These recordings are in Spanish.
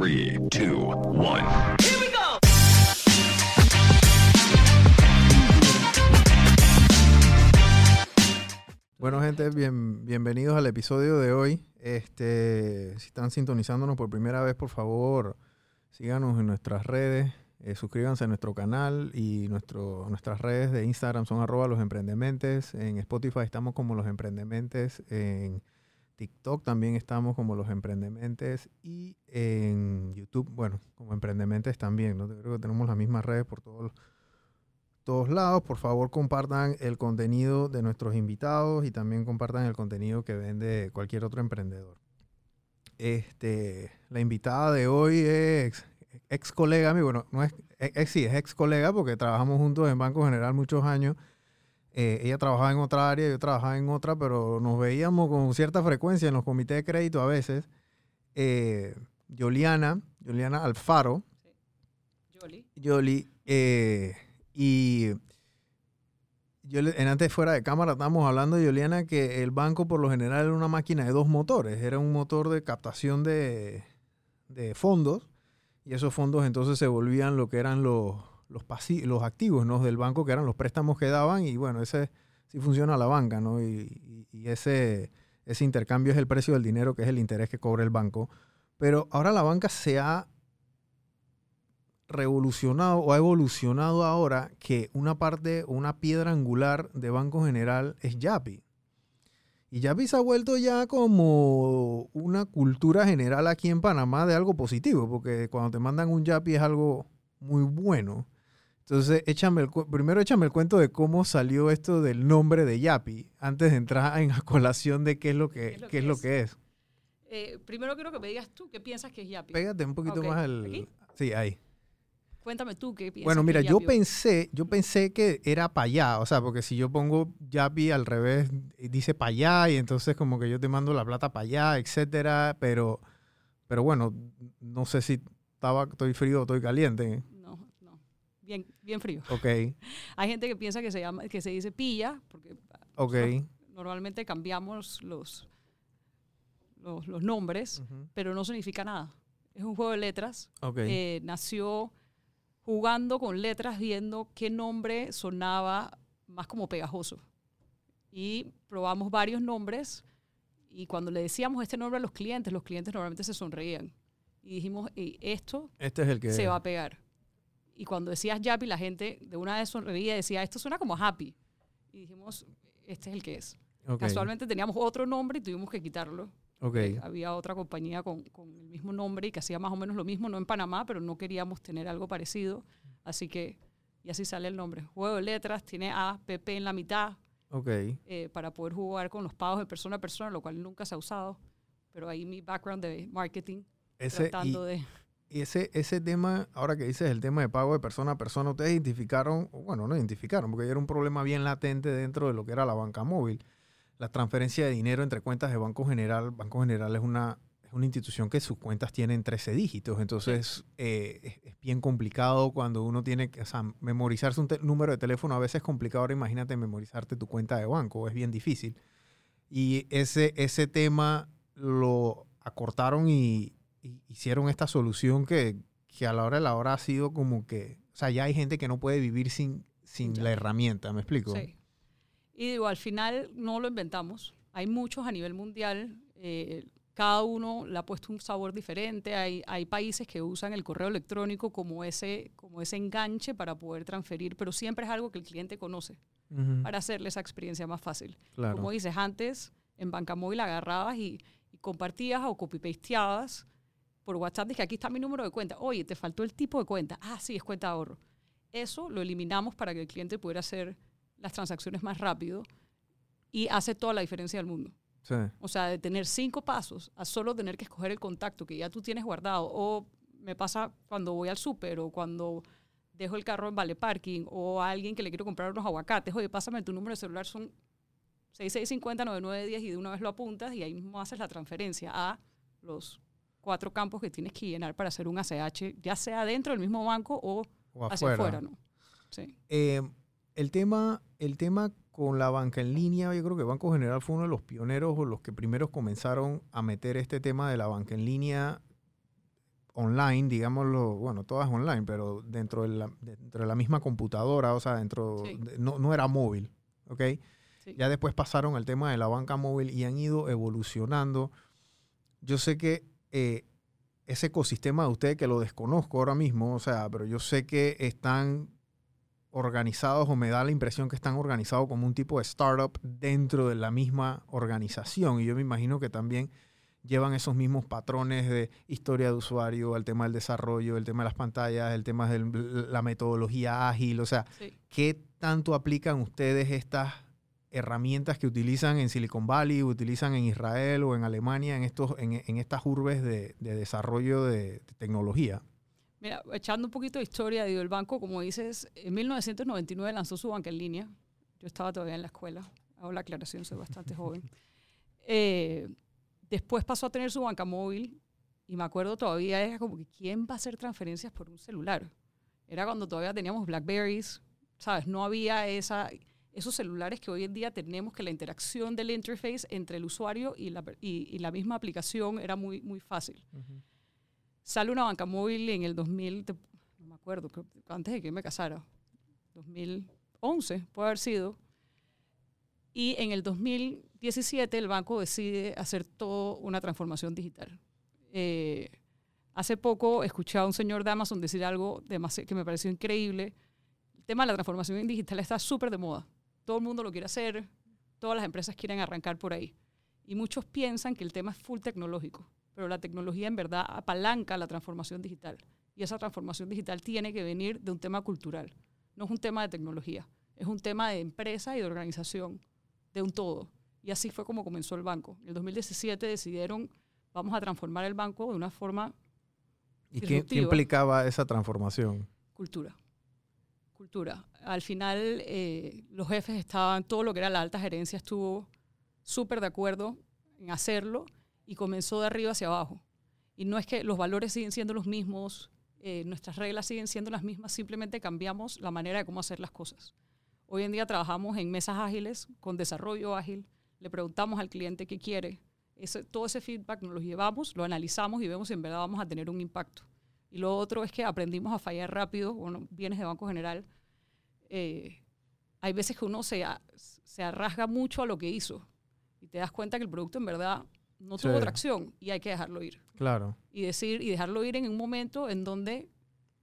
3, 2, 1. Bueno, gente, bien, bienvenidos al episodio de hoy. Este, si están sintonizándonos por primera vez, por favor, síganos en nuestras redes, eh, suscríbanse a nuestro canal y nuestro, nuestras redes de Instagram son arroba los emprendementes. En Spotify estamos como los emprendementes. En TikTok también estamos como los emprendementes. Y en YouTube, bueno, como emprendementes también. ¿no? Creo que tenemos las mismas redes por todos todos lados. Por favor, compartan el contenido de nuestros invitados y también compartan el contenido que vende cualquier otro emprendedor. Este, la invitada de hoy es ex colega amigo, bueno, no es, ex, sí, es ex colega porque trabajamos juntos en Banco General muchos años. Eh, ella trabajaba en otra área, yo trabajaba en otra, pero nos veíamos con cierta frecuencia en los comités de crédito a veces. Eh, Yoliana, Yoliana Alfaro. Yoli. Yoli, eh, y yo en antes fuera de cámara estábamos hablando de Yoliana que el banco por lo general era una máquina de dos motores. Era un motor de captación de, de fondos y esos fondos entonces se volvían lo que eran los, los, los activos ¿no? del banco, que eran los préstamos que daban y bueno, ese sí funciona la banca, ¿no? Y ese, ese intercambio es el precio del dinero, que es el interés que cobra el banco. Pero ahora la banca se ha revolucionado o ha evolucionado ahora que una parte, una piedra angular de Banco General es Yapi. Y Yapi se ha vuelto ya como una cultura general aquí en Panamá de algo positivo, porque cuando te mandan un Yapi es algo muy bueno. Entonces, échame el, primero échame el cuento de cómo salió esto del nombre de Yapi, antes de entrar en la colación de qué es lo que, qué es lo que es. Eh, primero quiero que me digas tú qué piensas que es Yapi. Pégate un poquito más al... ¿aquí? Sí, ahí. Cuéntame tú qué piensas. Bueno, mira, yo pensé, yo pensé que era para allá, o sea, porque si yo pongo Yapi al revés, dice para allá, y entonces como que yo te mando la plata para allá, etcétera, pero, pero bueno, no sé si estaba, estoy frío o estoy caliente. Bien, bien frío. Ok, Hay gente que piensa que se llama, que se dice pilla, porque ok. normalmente cambiamos los, los, los nombres, Ujú, pero no significa nada. Es un juego de letras. Ok, Eh, nació jugando con letras, viendo qué nombre sonaba más como pegajoso. Y probamos varios nombres y cuando le decíamos este nombre a los clientes, los clientes normalmente se sonreían. Y dijimos, "Ey, esto este es el que... se va a pegar. Y cuando decías Yapi, la gente de una vez sonreía y decía, esto suena como Happy. Y dijimos, este es el que es. ok, Casualmente teníamos otro nombre y tuvimos que quitarlo. ok, Eh, había otra compañía con, con el mismo nombre y que hacía más o menos lo mismo, no en Panamá, pero no queríamos tener algo parecido. Así que, y así sale el nombre. Juego de letras, tiene A, PP en la mitad, ok. eh, para poder jugar con los pagos de persona a persona, lo cual nunca se ha usado. Pero ahí mi background de marketing, Ese, y, tratando de... y ese, ese tema, ahora que dices el tema de pago de persona a persona, ustedes identificaron, bueno, no identificaron, porque era un problema bien latente dentro de lo que era la banca móvil. La transferencia de dinero entre cuentas de Banco General. Banco General es una, es una institución que sus cuentas tienen 13 dígitos, entonces eh, es, es bien complicado cuando uno tiene que, o sea, memorizarse un número de teléfono a veces es complicado. Ahora imagínate memorizarte tu cuenta de banco, es bien difícil. Y ese, ese tema lo acortaron y hicieron esta solución que, que a la hora de la hora ha sido como que, o sea, ya hay gente que no puede vivir sin, sin Ya. la herramienta, ¿me explico? Sí. Y digo, al final no lo inventamos. Hay muchos a nivel mundial. eh, cada uno le ha puesto un sabor diferente. Hay, hay países que usan el correo electrónico como ese, como ese enganche para poder transferir, pero siempre es algo que el cliente conoce para hacerle esa experiencia más fácil. claro. Como dices, antes en Banca Móvil agarrabas y, y compartías o copy-pasteabas por WhatsApp. Dije, aquí está mi número de cuenta. Oye, te faltó el tipo de cuenta. Ah, sí, es cuenta de ahorro. Eso lo eliminamos para que el cliente pudiera hacer las transacciones más rápido y hace toda la diferencia del mundo. Sí. O sea, de tener cinco pasos a solo tener que escoger el contacto que ya tú tienes guardado. O me pasa cuando voy al súper o cuando dejo el carro en vale parking o a alguien que le quiero comprar unos aguacates. Oye, pásame tu número de celular, son 6650-9910 y de una vez lo apuntas y ahí mismo haces la transferencia a los cuatro campos que tienes que llenar para hacer un ACH, ya sea dentro del mismo banco o O hacia afuera. afuera, ¿no? Sí. Eh, el, tema, el tema con la banca en línea, yo creo que Banco General fue uno de los pioneros o los que primeros comenzaron a meter este tema de la banca en línea. online, digámoslo, bueno, todas online, pero dentro de la, dentro de la misma computadora, o sea, dentro, Sí. de- no, no era móvil, ¿ok? Sí. Ya después pasaron al tema de la banca móvil y han ido evolucionando. Yo sé que eh, ese ecosistema de ustedes, que lo desconozco ahora mismo, o sea, pero yo sé que están organizados o me da la impresión que están organizados como un tipo de startup dentro de la misma organización. Y yo me imagino que también llevan esos mismos patrones de historia de usuario, el tema del desarrollo, el tema de las pantallas, el tema de la metodología ágil. O sea, Sí. ¿qué tanto aplican ustedes estas herramientas que utilizan en Silicon Valley, utilizan en Israel o en Alemania, en, estos, en, en estas urbes de, de desarrollo de, de tecnología? Mira, echando un poquito de historia, digo, el banco, como dices, en 1999 lanzó su banca en línea. Yo estaba todavía en la escuela, hago la aclaración, soy bastante joven. Eh, después pasó a tener su banca móvil y me acuerdo todavía, era como que ¿quién va a hacer transferencias por un celular? Era cuando todavía teníamos Blackberries, ¿sabes? No había esa, esos celulares que hoy en día tenemos, que la interacción del interface entre el usuario y la, y, y la misma aplicación era muy, muy fácil. Sale una banca móvil en el 2000, te- no me acuerdo, antes de que me casara, 2011 puede haber sido. Y en el 2017 el banco decide hacer toda una transformación digital. Eh, hace poco escuché a un señor de Amazon decir algo que me pareció increíble. El tema de la transformación digital está súper de moda. Todo el mundo lo quiere hacer, todas las empresas quieren arrancar por ahí. Y muchos piensan que el tema es full tecnológico, pero la tecnología en verdad apalanca la transformación digital. Y esa transformación digital tiene que venir de un tema cultural. No es un tema de tecnología, es un tema de empresa y de organización, de un todo. Y así fue como comenzó el banco. En el 2017 decidieron, vamos a transformar el banco de una forma ¿Y qué, qué implicaba esa transformación? cultura. Cultura. Al final, eh, los jefes estaban, todo lo que era la alta gerencia estuvo súper de acuerdo en hacerlo y comenzó de arriba hacia abajo. Y no es que los valores siguen siendo los mismos, eh, nuestras reglas siguen siendo las mismas, simplemente cambiamos la manera de cómo hacer las cosas. Hoy en día trabajamos en mesas ágiles, con desarrollo ágil, le preguntamos al cliente qué quiere. Ese- todo ese feedback nos lo llevamos, lo analizamos y vemos si en verdad vamos a tener un impacto. Y lo otro es que aprendimos a fallar rápido, bueno, vienes de Banco General. eh, hay veces que uno se, a- se arrasga mucho a lo que hizo y te das cuenta que el producto en verdad no tuvo Sí. tracción y hay que dejarlo ir. Claro. Y decir, y dejarlo ir en un momento en donde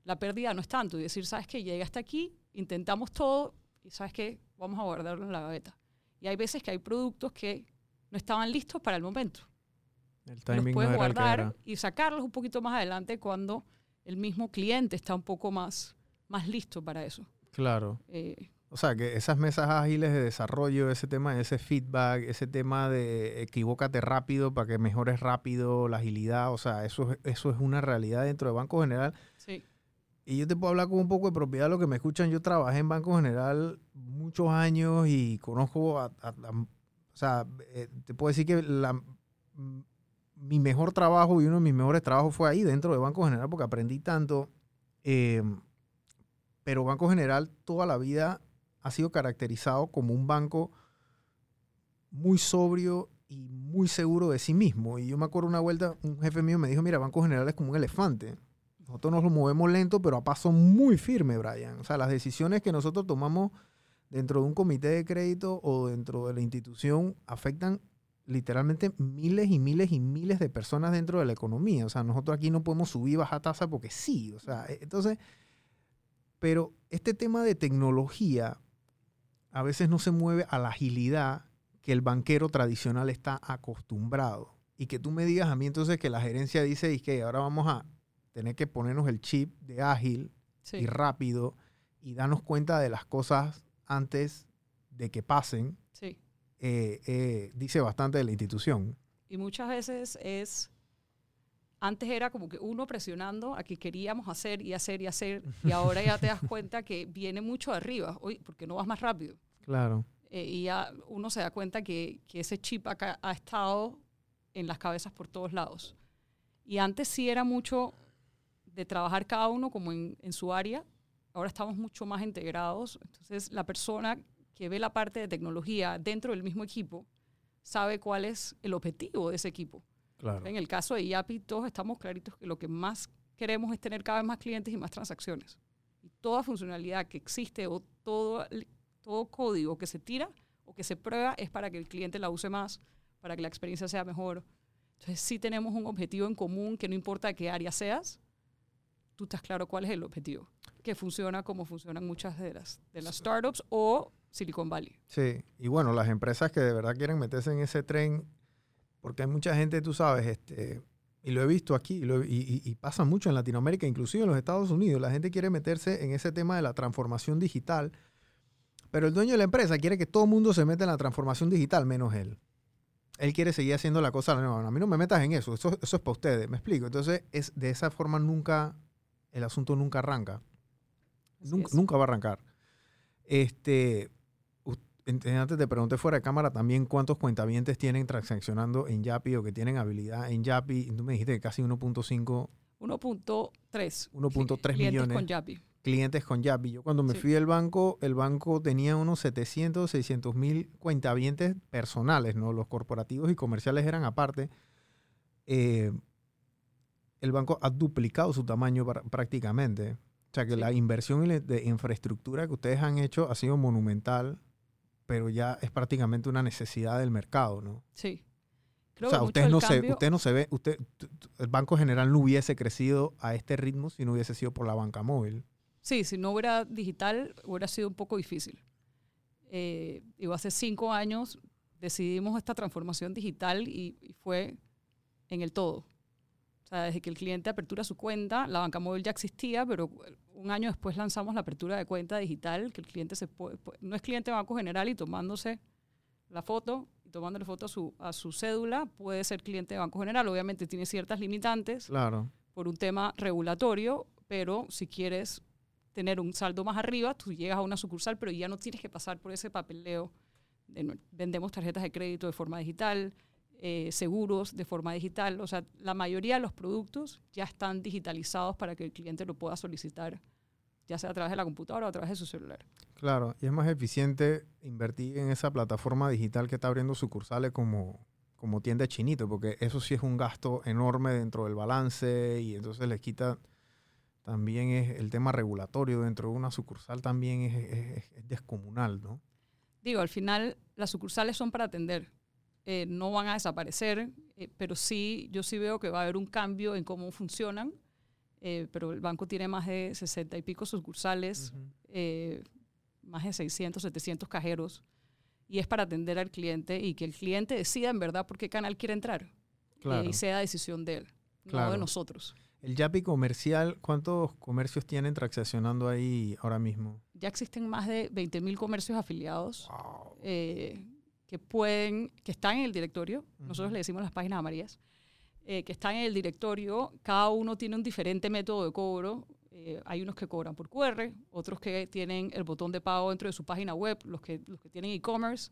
la pérdida no es tanto. Y decir, ¿sabes qué? Llegué hasta aquí, intentamos todo y ¿sabes qué? Vamos a guardarlo en la gaveta. Y hay veces que hay productos que no estaban listos para el momento El los timing no puedes era el que guardar era. y sacarlos un poquito más adelante cuando el mismo cliente está un poco más, más listo para eso. Claro. Eh, O sea, que esas mesas ágiles de desarrollo, ese tema, ese feedback, ese tema de equivócate rápido para que mejores rápido, la agilidad, o sea, eso, es- eso es una realidad dentro de Banco General. sí, Y yo te puedo hablar con un poco de propiedad lo que me escuchan. Yo trabajé en Banco General muchos años y conozco, a, a- a- o sea, eh, te puedo decir que la, mi mejor trabajo y uno de mis mejores trabajos fue ahí dentro de Banco General porque aprendí tanto. eh, pero Banco General toda la vida ha sido caracterizado como un banco muy sobrio y muy seguro de sí mismo. Y yo me acuerdo una vuelta, un jefe mío me dijo, mira, Banco General es como un elefante. Nosotros nos lo movemos lento, pero a paso muy firme, Brian. O sea, las decisiones que nosotros tomamos dentro de un comité de crédito o dentro de la institución afectan literalmente miles y miles y miles de personas dentro de la economía. O sea, nosotros aquí no podemos subir y bajar tasa porque sí. O sea, e- entonces, pero este tema de tecnología a veces no se mueve a la agilidad que el banquero tradicional está acostumbrado. Y que tú me digas a mí entonces que la gerencia dice y que ahora vamos a tener que ponernos el chip de ágil sí. y rápido y darnos cuenta de las cosas antes de que pasen. Eh, eh, dice bastante de la institución. Y muchas veces es, antes era como que uno presionando a que queríamos hacer y hacer y hacer, y ahora ya te das cuenta que viene mucho arriba, oye, porque no vas más rápido. Claro, Eh, y ya uno se da cuenta que, que ese chip acá ha estado en las cabezas por todos lados. Y antes sí era mucho de trabajar cada uno como en, en su área, ahora estamos mucho más integrados, entonces la persona que ve la parte de tecnología dentro del mismo equipo sabe cuál es el objetivo de ese equipo. claro. En el caso de IAPI, todos estamos claritos que lo que más queremos es tener cada vez más clientes y más transacciones. Y toda funcionalidad que existe o todo, todo código que se tira o que se prueba es para que el cliente la use más, para que la experiencia sea mejor. Entonces sí tenemos un objetivo en común que no importa qué área seas, tú estás claro cuál es el objetivo, que funciona como funcionan muchas de las, de las startups o Silicon Valley. Sí, y bueno, las empresas que de verdad quieren meterse en ese tren, porque hay mucha gente, tú sabes, este, y lo he visto aquí, y, lo- y- y- y pasa mucho en Latinoamérica, inclusive en los Estados Unidos, la gente quiere meterse en ese tema de la transformación digital, pero el dueño de la empresa quiere que todo el mundo se meta en la transformación digital, menos él. Él quiere seguir haciendo la cosa, no, a mí no me metas en eso, eso, eso es para ustedes, me explico. Entonces, es, de esa forma nunca, el asunto nunca arranca. Nunca, nunca va a arrancar. Este, antes te pregunté fuera de cámara también cuántos cuentavientes tienen transaccionando en Yapi o que tienen habilidad en Yapi. Tú me dijiste que casi 1.5 1.3. 1.3 clientes millones. con Yapi. clientes con Yapi. Yo cuando me Sí. fui del banco, el banco tenía unos 700, 600 mil cuentavientes personales, ¿no? Los corporativos y comerciales eran aparte. Eh, el banco ha duplicado su tamaño prácticamente. O sea que Sí. la inversión de infraestructura que ustedes han hecho ha sido monumental, pero ya es prácticamente una necesidad del mercado, ¿no? Sí. Creo o sea, que usted no, se, usted no se ve, usted, el banco general no hubiese crecido a este ritmo si no hubiese sido por la banca móvil. Sí, si no hubiera digital, hubiera sido un poco difícil. Eh, digo, hace cinco años decidimos esta transformación digital y, y fue en el todo. Sea, desde que el cliente apertura su cuenta, la banca móvil ya existía, pero un año después lanzamos la apertura de cuenta digital, que el cliente se puede, no es cliente de Banco General y tomándose la foto y tomándole foto a su, a su cédula, puede ser cliente de Banco General. Obviamente tiene ciertas limitantes, Claro. por un tema regulatorio, pero si quieres tener un saldo más arriba, tú llegas a una sucursal, pero ya no tienes que pasar por ese papeleo. de vendemos tarjetas de crédito de forma digital, eh, seguros de forma digital. O sea, la mayoría de los productos ya están digitalizados para que el cliente lo pueda solicitar, ya sea a través de la computadora o a través de su celular. Claro, y es más eficiente invertir en esa plataforma digital que está abriendo sucursales como, como tienda chinito, porque eso sí es un gasto enorme dentro del balance y entonces les quita también es el tema regulatorio dentro de una sucursal también es, es- es- es descomunal, ¿no? Digo, al final las sucursales son para atender, eh, no van a desaparecer, eh, pero sí, yo sí veo que va a haber un cambio en cómo funcionan, eh, pero el banco tiene más de 60 y pico sucursales, más de 600, 700 cajeros, y es para atender al cliente y que el cliente decida en verdad por qué canal quiere entrar Claro. y sea decisión de él, no de nosotros. El Yapi comercial, ¿cuántos comercios tienen transaccionando ahí ahora mismo? Ya existen más de 20 mil comercios afiliados. Wow. eh, que pueden, que están en el directorio, nosotros Ujú. le decimos las páginas amarillas, eh, que están en el directorio, cada uno tiene un diferente método de cobro. eh, hay unos que cobran por QR, otros que tienen el botón de pago dentro de su página web, los que, los que tienen e-commerce,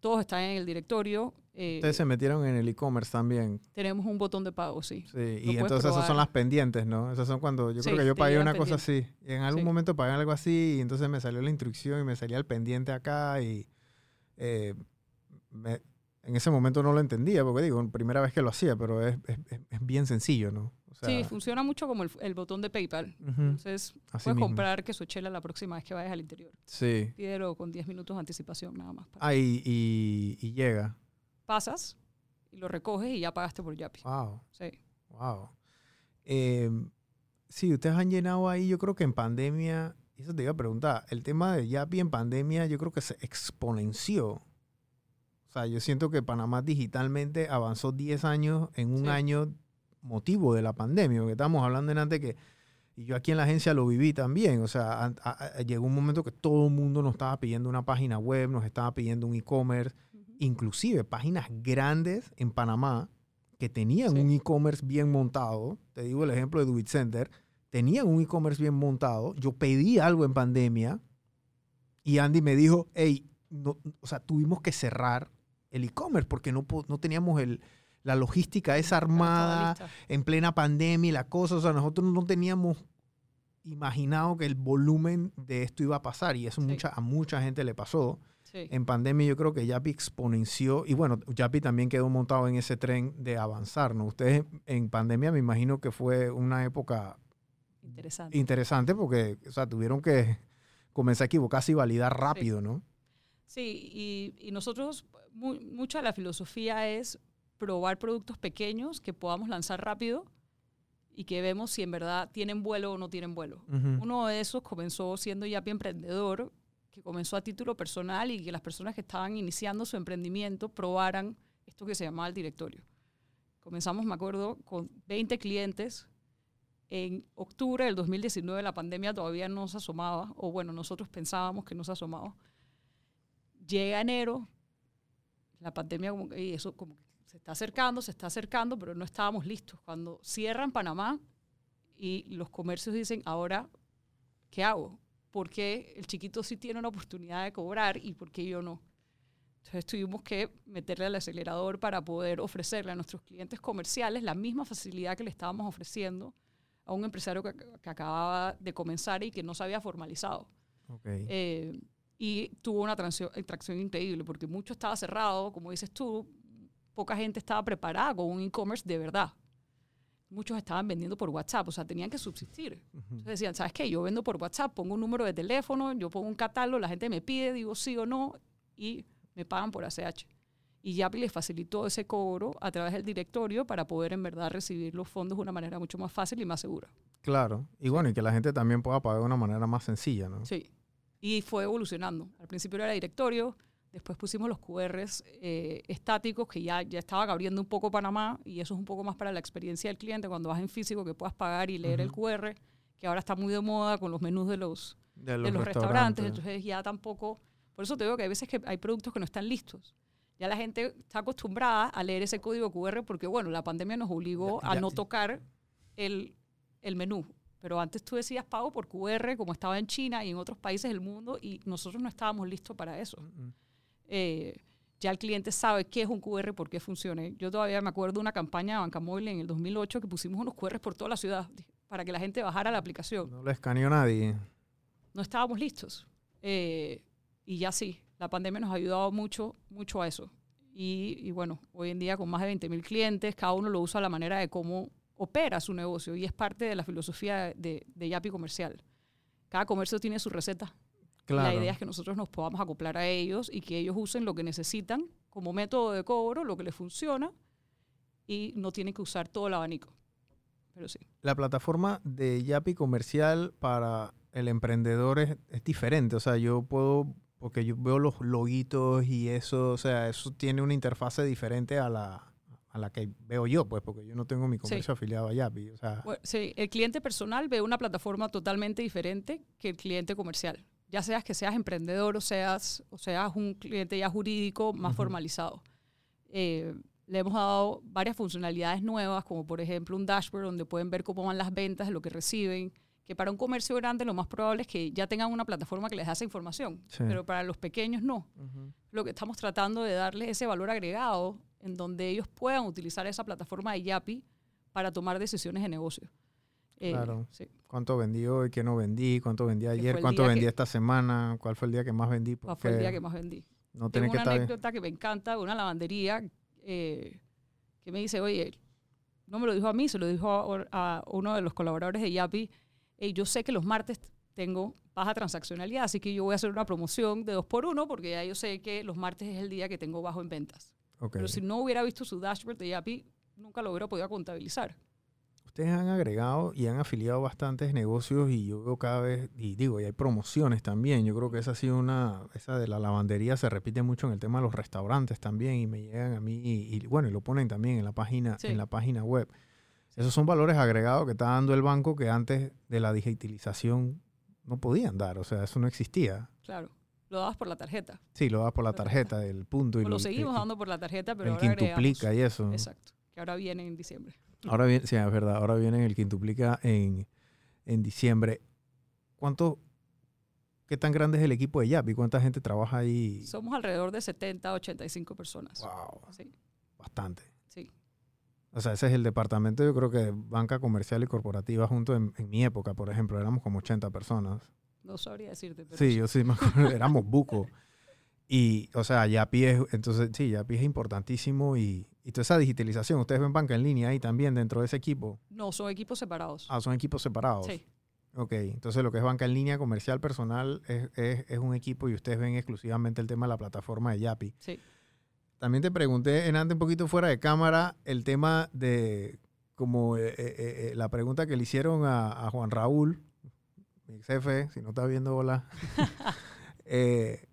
todos están en el directorio. eh, Ustedes se metieron en el e-commerce también. tenemos un botón de pago, sí. Sí, y entonces esas son probar. las pendientes, ¿no? Esas son cuando yo Sí, creo que yo pagué una cosa así. Y en algún Sí. momento pagué algo así y entonces me salió la instrucción y me salía el pendiente acá y eh, me- en ese momento no lo entendía porque digo, primera vez que lo hacía, pero es, es- bien sencillo, ¿no? O sea, sí, funciona mucho como el, el botón de PayPal. Entonces, así puedes mismo. comprar queso chela la próxima vez que vayas al interior. Sí. Pídelo con 10 minutos de anticipación nada más. Ah, y, y- y llega. pasas y lo recoges y ya pagaste por Yapi. Wow, Sí. wow. Eh, sí, ustedes han llenado ahí, yo creo que en pandemia, y eso te iba a preguntar, el tema de Yapi en pandemia yo creo que se exponenció. Sea, yo siento que Panamá digitalmente avanzó 10 años en un Sí. año motivo de la pandemia, porque estábamos hablando en antes que, y yo aquí en la agencia lo viví también, o sea, an- a- a- llegó un momento que todo el mundo nos estaba pidiendo una página web, nos estaba pidiendo un e-commerce, inclusive páginas grandes en Panamá que tenían Sí. un e-commerce bien montado, te digo el ejemplo de Duit Center, tenían un e-commerce bien montado, yo pedí algo en pandemia y Andy me dijo, hey, no, o sea, tuvimos que cerrar el e-commerce porque no, no teníamos el, la logística esa Estaba armada lista. en plena pandemia y la cosa, o sea, nosotros no teníamos imaginado que el volumen de esto iba a pasar y eso Sí. mucha, a mucha gente le pasó. Sí. En pandemia yo creo que Yapi exponenció, y bueno, Yapi también quedó montado en ese tren de avanzar, ¿no? Ustedes en pandemia me imagino que fue una época Interesante. interesante porque, o sea, tuvieron que comenzar a equivocarse y validar rápido, ¿no? Sí, y, y nosotros, mu- mucha de la filosofía es probar productos pequeños que podamos lanzar rápido y que vemos si en verdad tienen vuelo o no tienen vuelo. Uno de esos comenzó siendo Yapi Emprendedor, que comenzó a título personal y que las personas que estaban iniciando su emprendimiento probaran esto que se llamaba el directorio. Comenzamos, me acuerdo, con 20 clientes. En octubre del 2019 la pandemia todavía no se asomaba, o bueno, nosotros pensábamos que no se asomaba. Llega enero, la pandemia como que, y eso como que se está acercando, se está acercando, pero no estábamos listos. Cuando cierran Panamá y los comercios dicen, ahora, ¿qué hago? ¿Por qué el chiquito sí tiene una oportunidad de cobrar y por qué yo no? Entonces tuvimos que meterle al acelerador para poder ofrecerle a nuestros clientes comerciales la misma facilidad que le estábamos ofreciendo a un empresario que, que acababa de comenzar y que no se había formalizado. Ok. Eh, y tuvo una tracción increíble porque mucho estaba cerrado, como dices tú, poca gente estaba preparada con un e-commerce de verdad. Muchos estaban vendiendo por WhatsApp, o sea, tenían que subsistir. Entonces decían, ¿sabes qué? Yo vendo por WhatsApp, pongo un número de teléfono, yo pongo un catálogo, la gente me pide, digo sí o no, y me pagan por ACH. Y Yapi les facilitó ese cobro a través del directorio para poder en verdad recibir los fondos de una manera mucho más fácil y más segura. Claro. Y bueno, y que la gente también pueda pagar de una manera más sencilla, ¿no? Sí. Y fue evolucionando. Al principio era directorio, después pusimos los QRs eh, estáticos que ya, ya estaban abriendo un poco Panamá y eso es un poco más para la experiencia del cliente cuando vas en físico que puedas pagar y leer el. QR, que ahora está muy de moda con los menús de los, De de los restaurantes. Entonces ya tampoco... Por eso te digo que hay veces que hay productos que no están listos. Ya la gente está acostumbrada a leer ese código QR porque, bueno, la pandemia nos obligó Ya- a ya- no tocar el, el menú. Pero antes tú decías pago por QR, como estaba en China y en otros países del mundo, y nosotros no estábamos listos para eso. Mm, Eh, ya el cliente sabe qué es un QR, por qué funciona. Yo todavía me acuerdo de una campaña de Banca Móvil en el 2008 que pusimos unos QR por toda la ciudad para que la gente bajara la aplicación No lo escaneó nadie. no estábamos listos. Eh, y ya sí, la pandemia nos ha ayudado mucho, mucho a eso. Y, y bueno, hoy en día con más de 20.000 clientes, cada uno lo usa a la manera de cómo opera su negocio y es parte de la filosofía de, de Yapi Comercial. Cada comercio tiene su receta. Claro. La idea es que nosotros nos podamos acoplar a ellos y que ellos usen lo que necesitan como método de cobro, lo que les funciona, y no tienen que usar todo el abanico. Pero sí. La plataforma de Yapi comercial para el emprendedor es, es diferente. O sea, yo puedo, porque yo veo los loguitos y eso, o sea, eso tiene una interfase diferente a la, a la que veo yo, pues, porque yo no tengo mi comercio afiliado a Yapi. O sea, Bueno, sí, el cliente personal ve una plataforma totalmente diferente que el cliente comercial. Ya seas que seas emprendedor o seas, o seas un cliente ya jurídico más Ujú. formalizado. Eh, le hemos dado varias funcionalidades nuevas, como por ejemplo un dashboard donde pueden ver cómo van las ventas, lo que reciben, que para un comercio grande lo más probable es que ya tengan una plataforma que les da esa información, Sí. pero para los pequeños no. ujú. Lo que estamos tratando de darles ese valor agregado en donde ellos puedan utilizar esa plataforma de Yapi para tomar decisiones de negocio. Eh, Claro. sí. ¿Cuánto vendí hoy? ¿Qué no vendí? ¿Cuánto vendí ayer? ¿Cuánto vendí que- esta semana? ¿Cuál fue el día que más vendí? ¿Cuál fue el día que más vendí? No Tengo que una anécdota que me encanta de una lavandería eh, que me dice, oye, no me lo dijo a mí, se lo dijo a, a uno de los colaboradores de Yapi. "Ey, yo sé que los martes tengo baja transaccionalidad, así que yo voy a hacer una promoción de dos por uno porque ya yo sé que los martes es el día que tengo bajo en ventas. Pero si no hubiera visto su dashboard de Yapi, nunca lo hubiera podido contabilizar. Ustedes han agregado y han afiliado bastantes negocios y yo veo cada vez, y digo, y hay promociones también. Yo creo que esa ha sido una, esa de la lavandería se repite mucho en el tema de los restaurantes también y me llegan a mí y, y, bueno, y lo ponen también en la página, Sí. en la página web. Esos son valores agregados que está dando el banco que antes de la digitalización no podían dar, o sea, eso no existía. Claro, lo dabas por la tarjeta. Sí, lo das por la tarjeta del punto y lo lo- seguimos el- dando por la tarjeta, pero el ahora agregamos. quintuplica y eso. Exacto, que ahora viene en diciembre. Ahora viene, sí, es verdad, ahora viene el quintuplica en, en diciembre. ¿Cuánto, qué tan grande es el equipo de Yapi? ¿Cuánta gente trabaja ahí? Somos alrededor de 70, 85 personas. Wow, Sí, bastante. sí. O sea, ese es el departamento, yo creo que de banca comercial y corporativa junto en, en mi época, por ejemplo, éramos como 80 personas. No sabría decirte. Pero Sí, yo sí me acuerdo, éramos buco. Y, o sea, Yapi es, entonces, sí, Yapi es importantísimo y, y toda esa digitalización. Ustedes ven banca en línea ahí también dentro de ese equipo. No, son equipos separados. Ah, son equipos separados. sí, Ok, entonces lo que es banca en línea, comercial, personal, es, es- es un equipo y ustedes ven exclusivamente el tema de la plataforma de Yapi. sí. También te pregunté en antes un poquito fuera de cámara el tema de como eh, eh, eh, la pregunta que le hicieron a, a Juan Raúl, mi jefe, si no está viendo, hola, eh,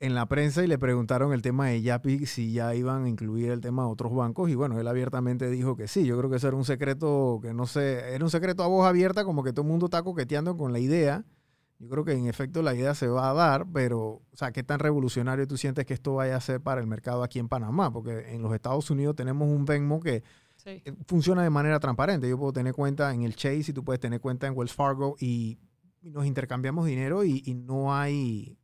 en la prensa y le preguntaron el tema de Yapi, si ya iban a incluir el tema de otros bancos y bueno, él abiertamente dijo que sí. Yo creo que eso era un secreto que no sé, era un secreto a voz abierta, como que todo el mundo está coqueteando con la idea. Yo creo que en efecto la idea se va a dar, pero, o sea, ¿qué tan revolucionario tú sientes que esto vaya a ser para el mercado aquí en Panamá? Porque en los Estados Unidos tenemos un Venmo que sí. eh, funciona de manera transparente. Yo puedo tener cuenta en el Chase y tú puedes tener cuenta en Wells Fargo y, y nos intercambiamos dinero y, y no hay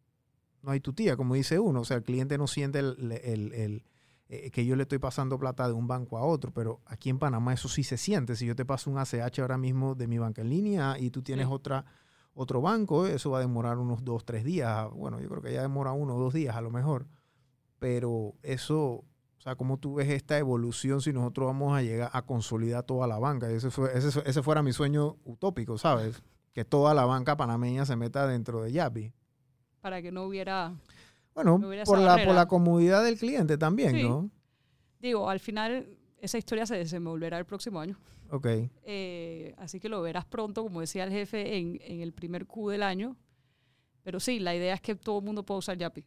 no hay tutía, como dice uno. O sea, el cliente no siente el, el- el- eh, que yo le estoy pasando plata de un banco a otro, pero aquí en Panamá eso sí se siente. Si yo te paso un ACH ahora mismo de mi banca en línea y tú tienes Sí. otra otro banco, eso va a demorar unos dos, tres días. Bueno, yo creo que ya demora uno o dos días a lo mejor. Pero eso, o sea, ¿cómo tú ves esta evolución si nosotros vamos a llegar a consolidar toda la banca? Ese, fue, ese, ese fuera mi sueño utópico, ¿sabes? Que toda la banca panameña se meta dentro de Yapi. Para que no hubiera... Bueno, No hubiera por la, por la comodidad del cliente también, Sí. ¿no? Digo, al final esa historia se desenvolverá el próximo año. Ok, Eh, así que lo verás pronto, como decía el jefe, en, en el primer Q del año. Pero sí, la idea es que todo el mundo pueda usar Yapi.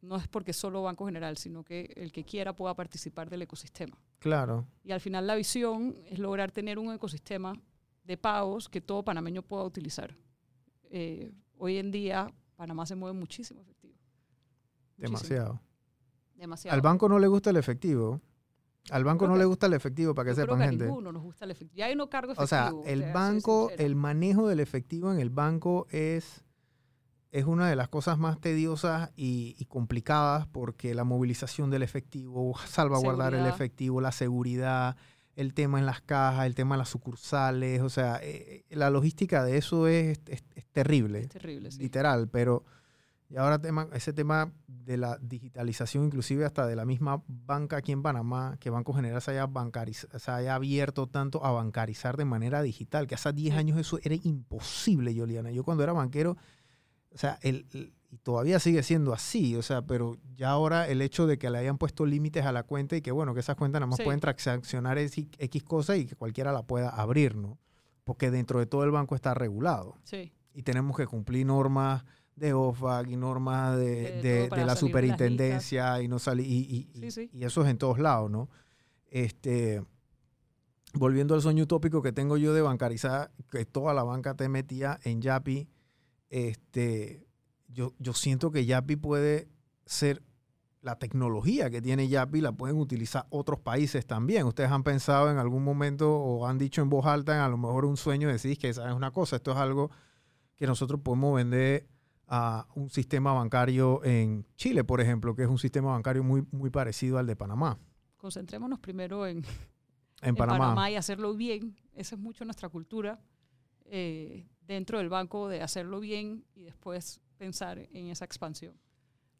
No es porque solo Banco General, sino que el que quiera pueda participar del ecosistema. claro. Y al final la visión es lograr tener un ecosistema de pagos que todo panameño pueda utilizar. Eh, hoy en día Panamá se mueve muchísimo efectivo. Muchísimo. Demasiado. Demasiado. Al banco no le gusta el efectivo. Al banco no le gusta el efectivo, para que Yo creo sepan, a gente. ninguno nos gusta el efectivo. Ya hay no cargo efectivo. O sea, el banco, el manejo del efectivo en el banco es, es una de las cosas más tediosas y, y complicadas porque la movilización del efectivo, salvaguardar el efectivo, la seguridad, el tema en las cajas, el tema en las sucursales, o sea, eh, la logística de eso es, es- es terrible Es terrible, sí. literal, pero y ahora tema, ese tema de la digitalización, inclusive hasta de la misma banca aquí en Panamá, que Banco General se haya, se haya abierto tanto a bancarizar de manera digital, que hace 10 Sí. años eso era imposible, Yoliana. Yo cuando era banquero, o sea, el, el- y todavía sigue siendo así, o sea, pero ya ahora el hecho de que le hayan puesto límites a la cuenta y que, bueno, que esas cuentas nada más Sí. pueden transaccionar X, cosas y que cualquiera la pueda abrir, ¿no? Porque dentro de todo el banco está regulado Sí. y tenemos que cumplir normas de OFAC y normas de, De la superintendencia y no salir y, y- y- Sí, sí. y eso es en todos lados, ¿no? Este, volviendo al sueño utópico que tengo yo de bancarizar, que toda la banca te metía en Yapi, este, yo, yo siento que Yapi puede ser la tecnología que tiene Yapi la pueden utilizar otros países también. Ustedes han pensado en algún momento o han dicho en voz alta, en a lo mejor un sueño, decís que sabes una cosa, esto es algo que nosotros podemos vender a un sistema bancario en Chile, por ejemplo, que es un sistema bancario muy, muy parecido al de Panamá. Concentrémonos primero en, En, en Panamá. Panamá. y hacerlo bien. Esa es mucho nuestra cultura eh, dentro del banco de hacerlo bien y después pensar en esa expansión.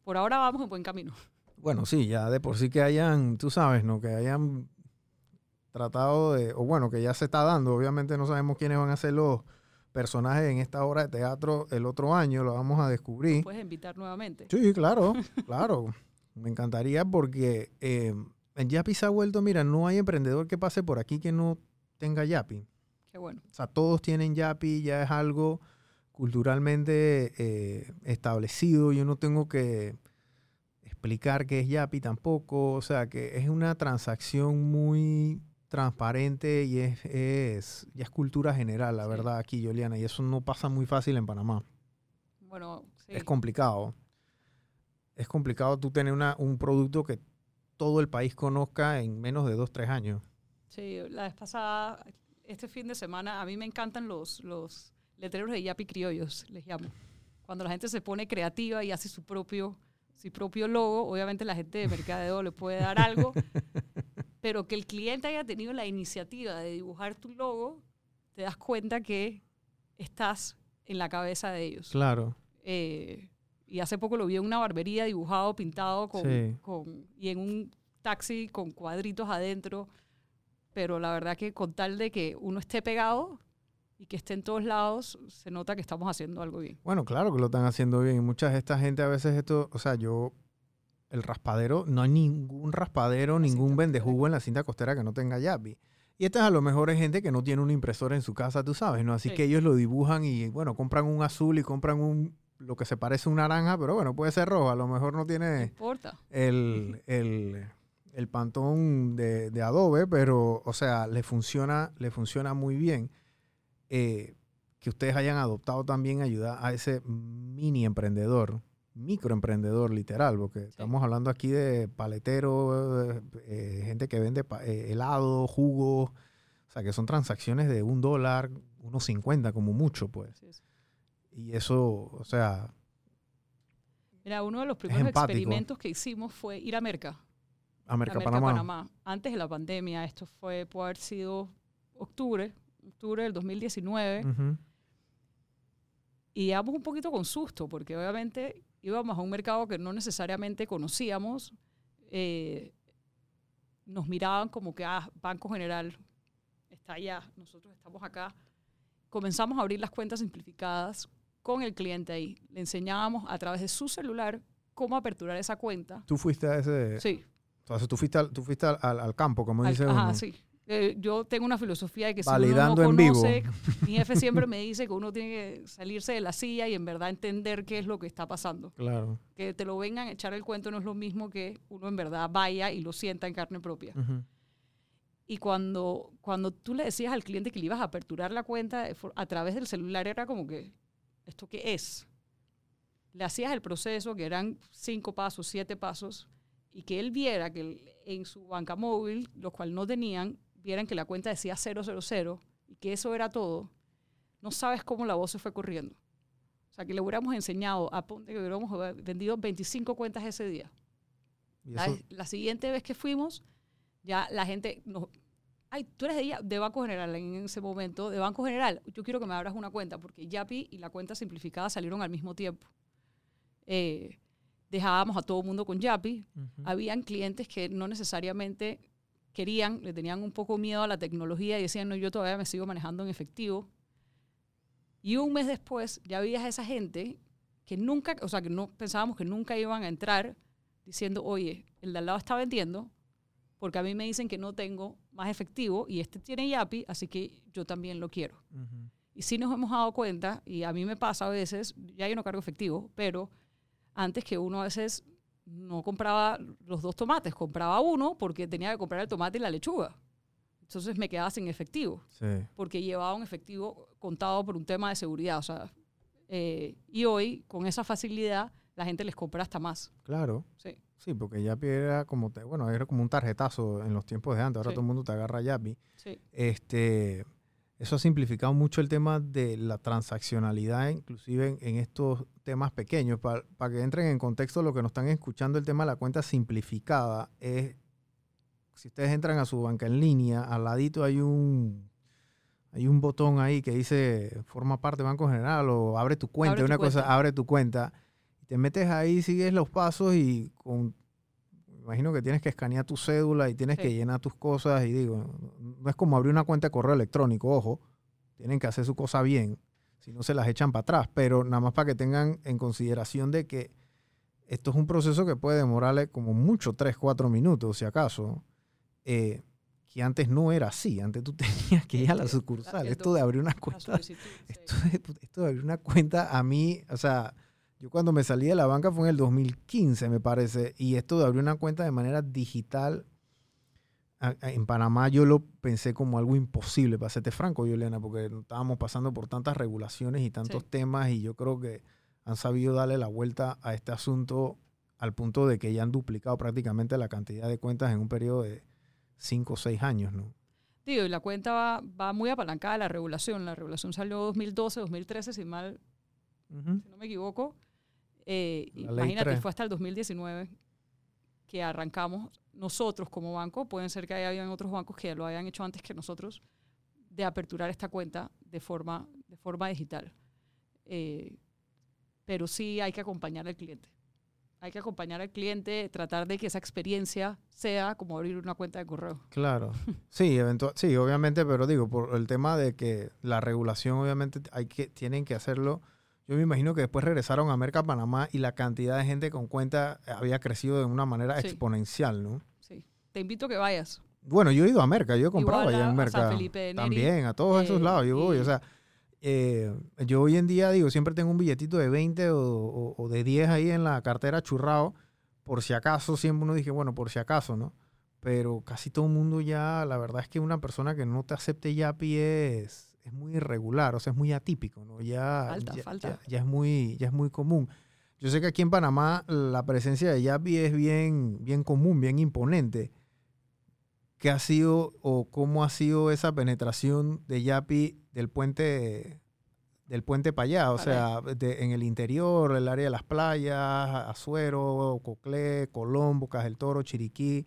Por ahora vamos en buen camino. Bueno, sí, ya de por sí que hayan, tú sabes, ¿no? Que hayan tratado de, o bueno, que ya se está dando. Obviamente no sabemos quiénes van a ser los personajes en esta obra de teatro el otro año, lo vamos a descubrir. Puedes invitar nuevamente. Sí, claro, claro. Me encantaría porque eh, en Yapi se ha vuelto, mira, no hay emprendedor que pase por aquí que no tenga Yapi. Qué bueno. O sea, todos tienen Yapi, ya es algo culturalmente eh, establecido. Yo no tengo que explicar qué es Yapi tampoco. O sea, que es una transacción muy transparente y es, es, es cultura general, la Sí. verdad, aquí, Yoliana. Y eso no pasa muy fácil en Panamá. Bueno, sí. Es complicado. Es complicado tú tener una, un producto que todo el país conozca en menos de dos, tres años. Sí, la vez pasada, este fin de semana, a mí me encantan los, los letreros de Yapi criollos, les llamo. Cuando la gente se pone creativa y hace su propio, su propio logo, obviamente la gente de mercadeo le puede dar algo, pero que el cliente haya tenido la iniciativa de dibujar tu logo, te das cuenta que estás en la cabeza de ellos. Claro. Eh, Y hace poco lo vi en una barbería dibujado, pintado, con, Sí. con- y en un taxi con cuadritos adentro. Pero la verdad que con tal de que uno esté pegado y que esté en todos lados, se nota que estamos haciendo algo bien. Bueno, claro que lo están haciendo bien. Y mucha de esta gente a veces esto, o sea, yo, el raspadero, no hay ningún raspadero, La ningún cinta vende jugo en la cinta costera que no tenga Yapi. Y esta a lo mejor es gente que no tiene una impresora en su casa, tú sabes, ¿no? Así Sí. que ellos lo dibujan y, bueno, compran un azul y compran un, lo que se parece a un naranja, pero bueno, puede ser rojo. A lo mejor no No tiene importa. el, el, el pantón de, de Adobe, pero, o sea, le funciona, le funciona muy bien. Eh, que ustedes hayan adoptado también ayuda a ese mini emprendedor, microemprendedor literal, porque estamos hablando aquí de paletero, eh, eh, gente que vende eh, helado, jugo, o sea, que son transacciones de un dólar, unos 50 como mucho, pues. Y eso, o sea, Mira, uno de los primeros experimentos que hicimos fue ir a Merca. A Merca, Panamá. Panamá. Antes de la pandemia, esto fue, puede haber sido octubre, octubre del 2019. Ujú. Y íbamos un poquito con susto, porque obviamente íbamos a un mercado que no necesariamente conocíamos. eh, nos miraban como que, ah, Banco General está allá, nosotros estamos acá. Comenzamos a abrir las cuentas simplificadas con el cliente ahí. Le enseñábamos a través de su celular cómo aperturar esa cuenta. Tú fuiste a ese, Sí, Entonces tú fuiste al, tú fuiste al, al- al campo, como Al- dice ajá, uno. sí. Eh, yo tengo una filosofía de que si uno en no vivo. conoce, mi jefe siempre me dice que uno tiene que salirse de la silla y en verdad entender qué es lo que está pasando. Claro. Que te lo vengan a echar el cuento no es lo mismo que uno en verdad vaya y lo sienta en carne propia. Ujú. Y cuando, cuando tú le decías al cliente que le ibas a aperturar la cuenta a través del celular, era como que, ¿esto qué es? Le hacías el proceso, que eran cinco pasos, siete pasos, y que él viera que en su banca móvil, los cuales no tenían, vieran que la cuenta decía 000 y que eso era todo, no sabes cómo la voz se fue corriendo. O sea, que le hubiéramos enseñado, a ponte que hubiéramos vendido 25 cuentas ese día. La, la siguiente vez que fuimos, ya la gente nos... Ay, tú eres de, ya- de Banco General en ese momento. De Banco General, yo quiero que me abras una cuenta porque Yapi y la cuenta simplificada salieron al mismo tiempo. Eh, dejábamos a todo el mundo con Yapi. Ujú. Habían clientes que no necesariamente querían, le tenían un poco miedo a la tecnología y decían, no, yo todavía me sigo manejando en efectivo. Y un mes después ya había esa gente que nunca, o sea, que no pensábamos que nunca iban a entrar diciendo, oye, el de al lado está vendiendo porque a mí me dicen que no tengo más efectivo y este tiene Yapi, así que yo también lo quiero. Y sí nos hemos dado cuenta, y a mí me pasa a veces, ya yo no cargo efectivo, pero antes que uno a veces no compraba los dos tomates, compraba uno porque tenía que comprar el tomate y la lechuga. Entonces me quedaba sin efectivo, Sí. porque llevaba un efectivo contado por un tema de seguridad. O sea, eh, y hoy, con esa facilidad, la gente les compra hasta más. Claro. Sí. Sí, porque Yapi era como, te- bueno, era como un tarjetazo en los tiempos de antes. Ahora Sí. todo el mundo te agarra Yapi. Sí, Este, eso ha simplificado mucho el tema de la transaccionalidad, inclusive en, en estos temas pequeños. Para que entren en contexto lo que nos están escuchando, el tema de la cuenta simplificada es, si ustedes entran a su banca en línea, al ladito hay un, hay un botón ahí que dice forma parte de Banco General o abre tu cuenta, Abre tu una cosa, cuenta. abre tu cuenta. Te metes ahí, sigues los pasos y con, imagino que tienes que escanear tu cédula y tienes Sí. que llenar tus cosas y digo, no es como abrir una cuenta de correo electrónico, ojo, tienen que hacer su cosa bien, si no se las echan para atrás, pero nada más para que tengan en consideración de que esto es un proceso que puede demorarle como mucho 3, 4 minutos, si acaso, eh, que antes no era así, antes tú tenías que ir a la sucursal, esto de abrir una cuenta de, esto de abrir una cuenta a mí, o sea, yo cuando me salí de la banca fue en el 2015, me parece, y esto de abrir una cuenta de manera digital a- a- en Panamá yo lo pensé como algo imposible, para serte franco, Juliana, porque estábamos pasando por tantas regulaciones y tantos Sí. temas y yo creo que han sabido darle la vuelta a este asunto al punto de que ya han duplicado prácticamente la cantidad de cuentas en un periodo de 5 o 6 años, ¿no? Digo, y la cuenta va, va muy apalancada de la regulación. La regulación salió 2012, 2013, si mal Ujú. si no me equivoco. Eh, imagínate, 3. fue hasta el 2019 que arrancamos nosotros como banco, pueden ser que hayan otros bancos que lo hayan hecho antes que nosotros, de aperturar esta cuenta de forma, de forma digital. Eh, pero sí hay que acompañar al cliente. Hay que acompañar al cliente, tratar de que esa experiencia sea como abrir una cuenta de correo. Claro. Sí, eventual, sí, obviamente, pero digo, por el tema de que la regulación, obviamente, hay que, tienen que hacerlo. Yo me imagino que después regresaron a Merca Panamá y la cantidad de gente con cuenta había crecido de una manera Sí. exponencial, ¿no? Sí. Te invito a que vayas. Bueno, yo he ido a Merca, yo he comprado allá en a Merca. San Felipe de Neri, También, a todos esos eh, lados yo voy. O sea, eh, yo hoy en día, digo, siempre tengo un billetito de 20 o, o- o de 10 ahí en la cartera churrado, por si acaso, siempre uno dije, bueno, por si acaso, ¿no? Pero casi todo el mundo ya, la verdad es que una persona que no te acepte Yapi es, es muy irregular, o sea, es muy atípico, ¿no? Ya, Falta, ya, falta. ya- ya es muy, ya es muy común. Yo sé que aquí en Panamá la presencia de Yapi es bien, bien común, bien imponente. ¿Qué ha sido o cómo ha sido esa penetración de Yapi del puente del puente para allá? O sea, de- en el interior, el área de las playas, Azuero, Coclé, Colombo, Caja del Toro, Chiriquí,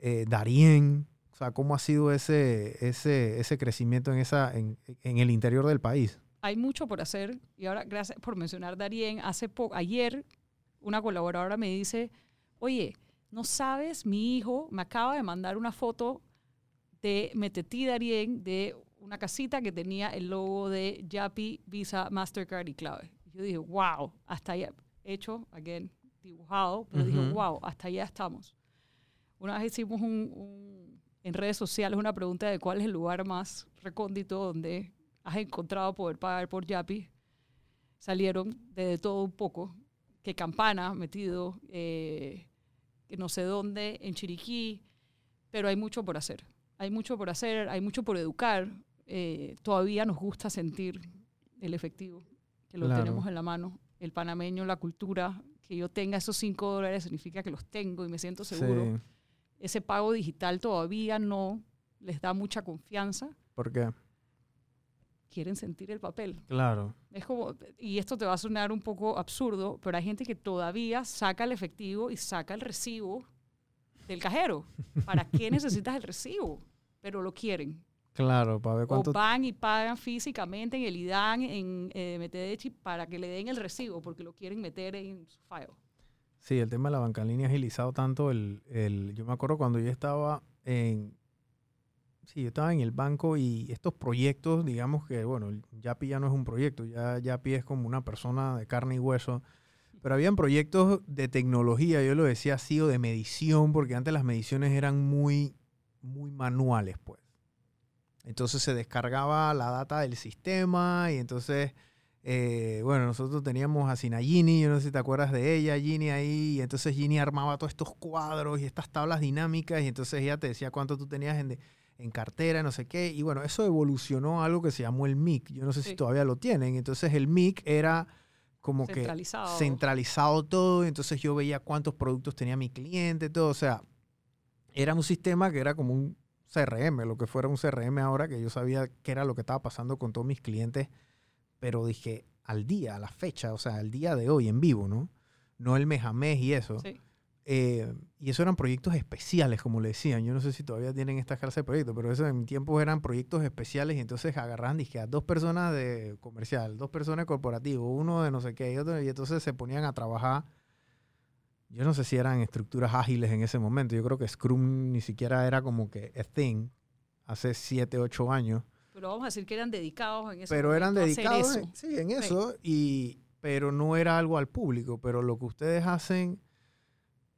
eh, Darién. Sea, ¿cómo ha sido ese, ese, ese crecimiento en, esa, en, en el interior del país? Hay mucho por hacer y ahora, gracias por mencionar Darien, hace poco, ayer una colaboradora me dice, oye, no sabes, mi hijo me acaba de mandar una foto de Metetí Darien de una casita que tenía el logo de Yapi, Visa, Mastercard y clave. Yo dije, wow, hasta allá, hecho, again, dibujado, pero dije, Ujú. wow, hasta allá estamos. Una vez hicimos un, un- en redes sociales una pregunta de cuál es el lugar más recóndito donde has encontrado poder pagar por Yapi. Salieron de, de todo un poco, que Campana metido, eh, que no sé dónde, en Chiriquí, pero hay mucho por hacer. Hay mucho por hacer, hay mucho por educar. eh, todavía nos gusta sentir el efectivo, que lo Claro. tenemos en la mano. El panameño, la cultura, que yo tenga esos cinco dólares significa que los tengo y me siento seguro. Sí. Ese pago digital todavía no les da mucha confianza. ¿Por qué? Quieren sentir el papel. Claro. Es como, y esto te va a sonar un poco absurdo, pero hay gente que todavía saca el efectivo y saca el recibo del cajero. ¿Para qué necesitas el recibo? Pero lo quieren. Claro, para ver cuánto... O van y pagan físicamente en el IDAN, en eh, Metedechi, para que le den el recibo, porque lo quieren meter en su file. Sí, el tema de la banca en línea ha agilizado tanto el, el- Yo me acuerdo cuando yo estaba en... Sí, yo estaba en el banco y estos proyectos, digamos que, bueno, Yapi ya no es un proyecto, ya Yapi es como una persona de carne y hueso. Pero habían proyectos de tecnología, yo lo decía así, o de medición, porque antes las mediciones eran muy, muy manuales, pues. Entonces se descargaba la data del sistema y entonces eh, bueno, nosotros teníamos a Sina Gini, yo no sé si te acuerdas de ella, Gini ahí, y entonces Gini armaba todos estos cuadros y estas tablas dinámicas, y entonces ella te decía cuánto tú tenías en, de- en cartera, no sé qué, y bueno, eso evolucionó a algo que se llamó el MIC, yo no sé si Sí. todavía lo tienen, entonces el MIC era como que Centralizado. centralizado todo, y entonces yo veía cuántos productos tenía mi cliente, todo, o sea, era un sistema que era como un CRM, lo que fuera un CRM ahora, que yo sabía qué era lo que estaba pasando con todos mis clientes, pero dije al día, a la fecha, o sea, al día de hoy en vivo, ¿no? No el mes a mes y eso. Sí. Eh, y eso eran proyectos especiales, como le decían. Yo no sé si todavía tienen esta clase de proyectos, pero eso en mi tiempo eran proyectos especiales y entonces agarraban, dije, a dos personas de comercial, dos personas de corporativo, uno de no sé qué y otro, y entonces se ponían a trabajar. Yo no sé si eran estructuras ágiles en ese momento. Yo creo que Scrum ni siquiera era como que a thing hace siete, ocho años. Pero vamos a decir que eran dedicados en ese Pero eran dedicados eso. en, sí, en eso, y, pero no era algo al público. Pero lo que ustedes hacen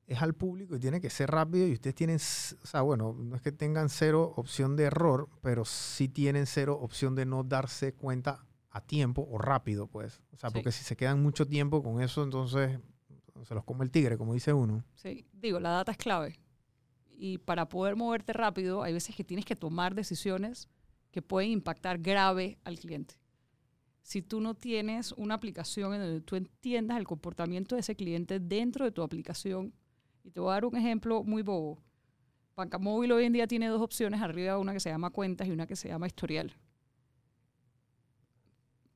es al público y tiene que ser rápido y ustedes tienen, o sea, bueno, no es que tengan cero opción de error, pero sí tienen cero opción de no darse cuenta a tiempo o rápido, pues. O sea, Sí. porque si se quedan mucho tiempo con eso, entonces se los come el tigre, como dice uno. Sí, digo, la data es clave. Y para poder moverte rápido, hay veces que tienes que tomar decisiones que pueden impactar grave al cliente. Si tú no tienes una aplicación en donde tú entiendas el comportamiento de ese cliente dentro de tu aplicación, y te voy a dar un ejemplo muy bobo. Banca Móvil hoy en día tiene dos opciones arriba, una que se llama cuentas y una que se llama historial.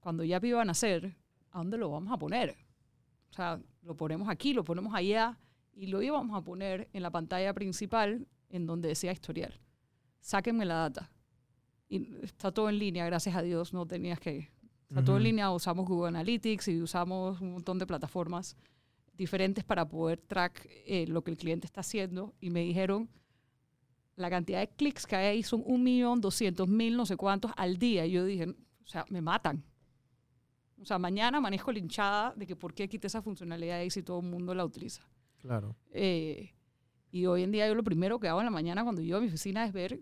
Cuando ya iban a nacer, ¿a dónde lo vamos a poner? O sea, lo ponemos aquí, lo ponemos allá y lo íbamos a poner en la pantalla principal en donde decía historial. Sáquenme la data. Y está todo en línea, gracias a Dios, no tenías que O sea, todo en línea usamos Google Analytics y usamos un montón de plataformas diferentes para poder track eh, lo que el cliente está haciendo. Y me dijeron, la cantidad de clics que hay ahí son un millón, doscientos mil, no sé cuántos al día. Y yo dije, o sea, me matan. O sea, mañana manejo linchada de que por qué quité esa funcionalidad ahí si todo el mundo la utiliza. Claro. Eh, y hoy en día yo lo primero que hago en la mañana cuando llego a mi oficina es ver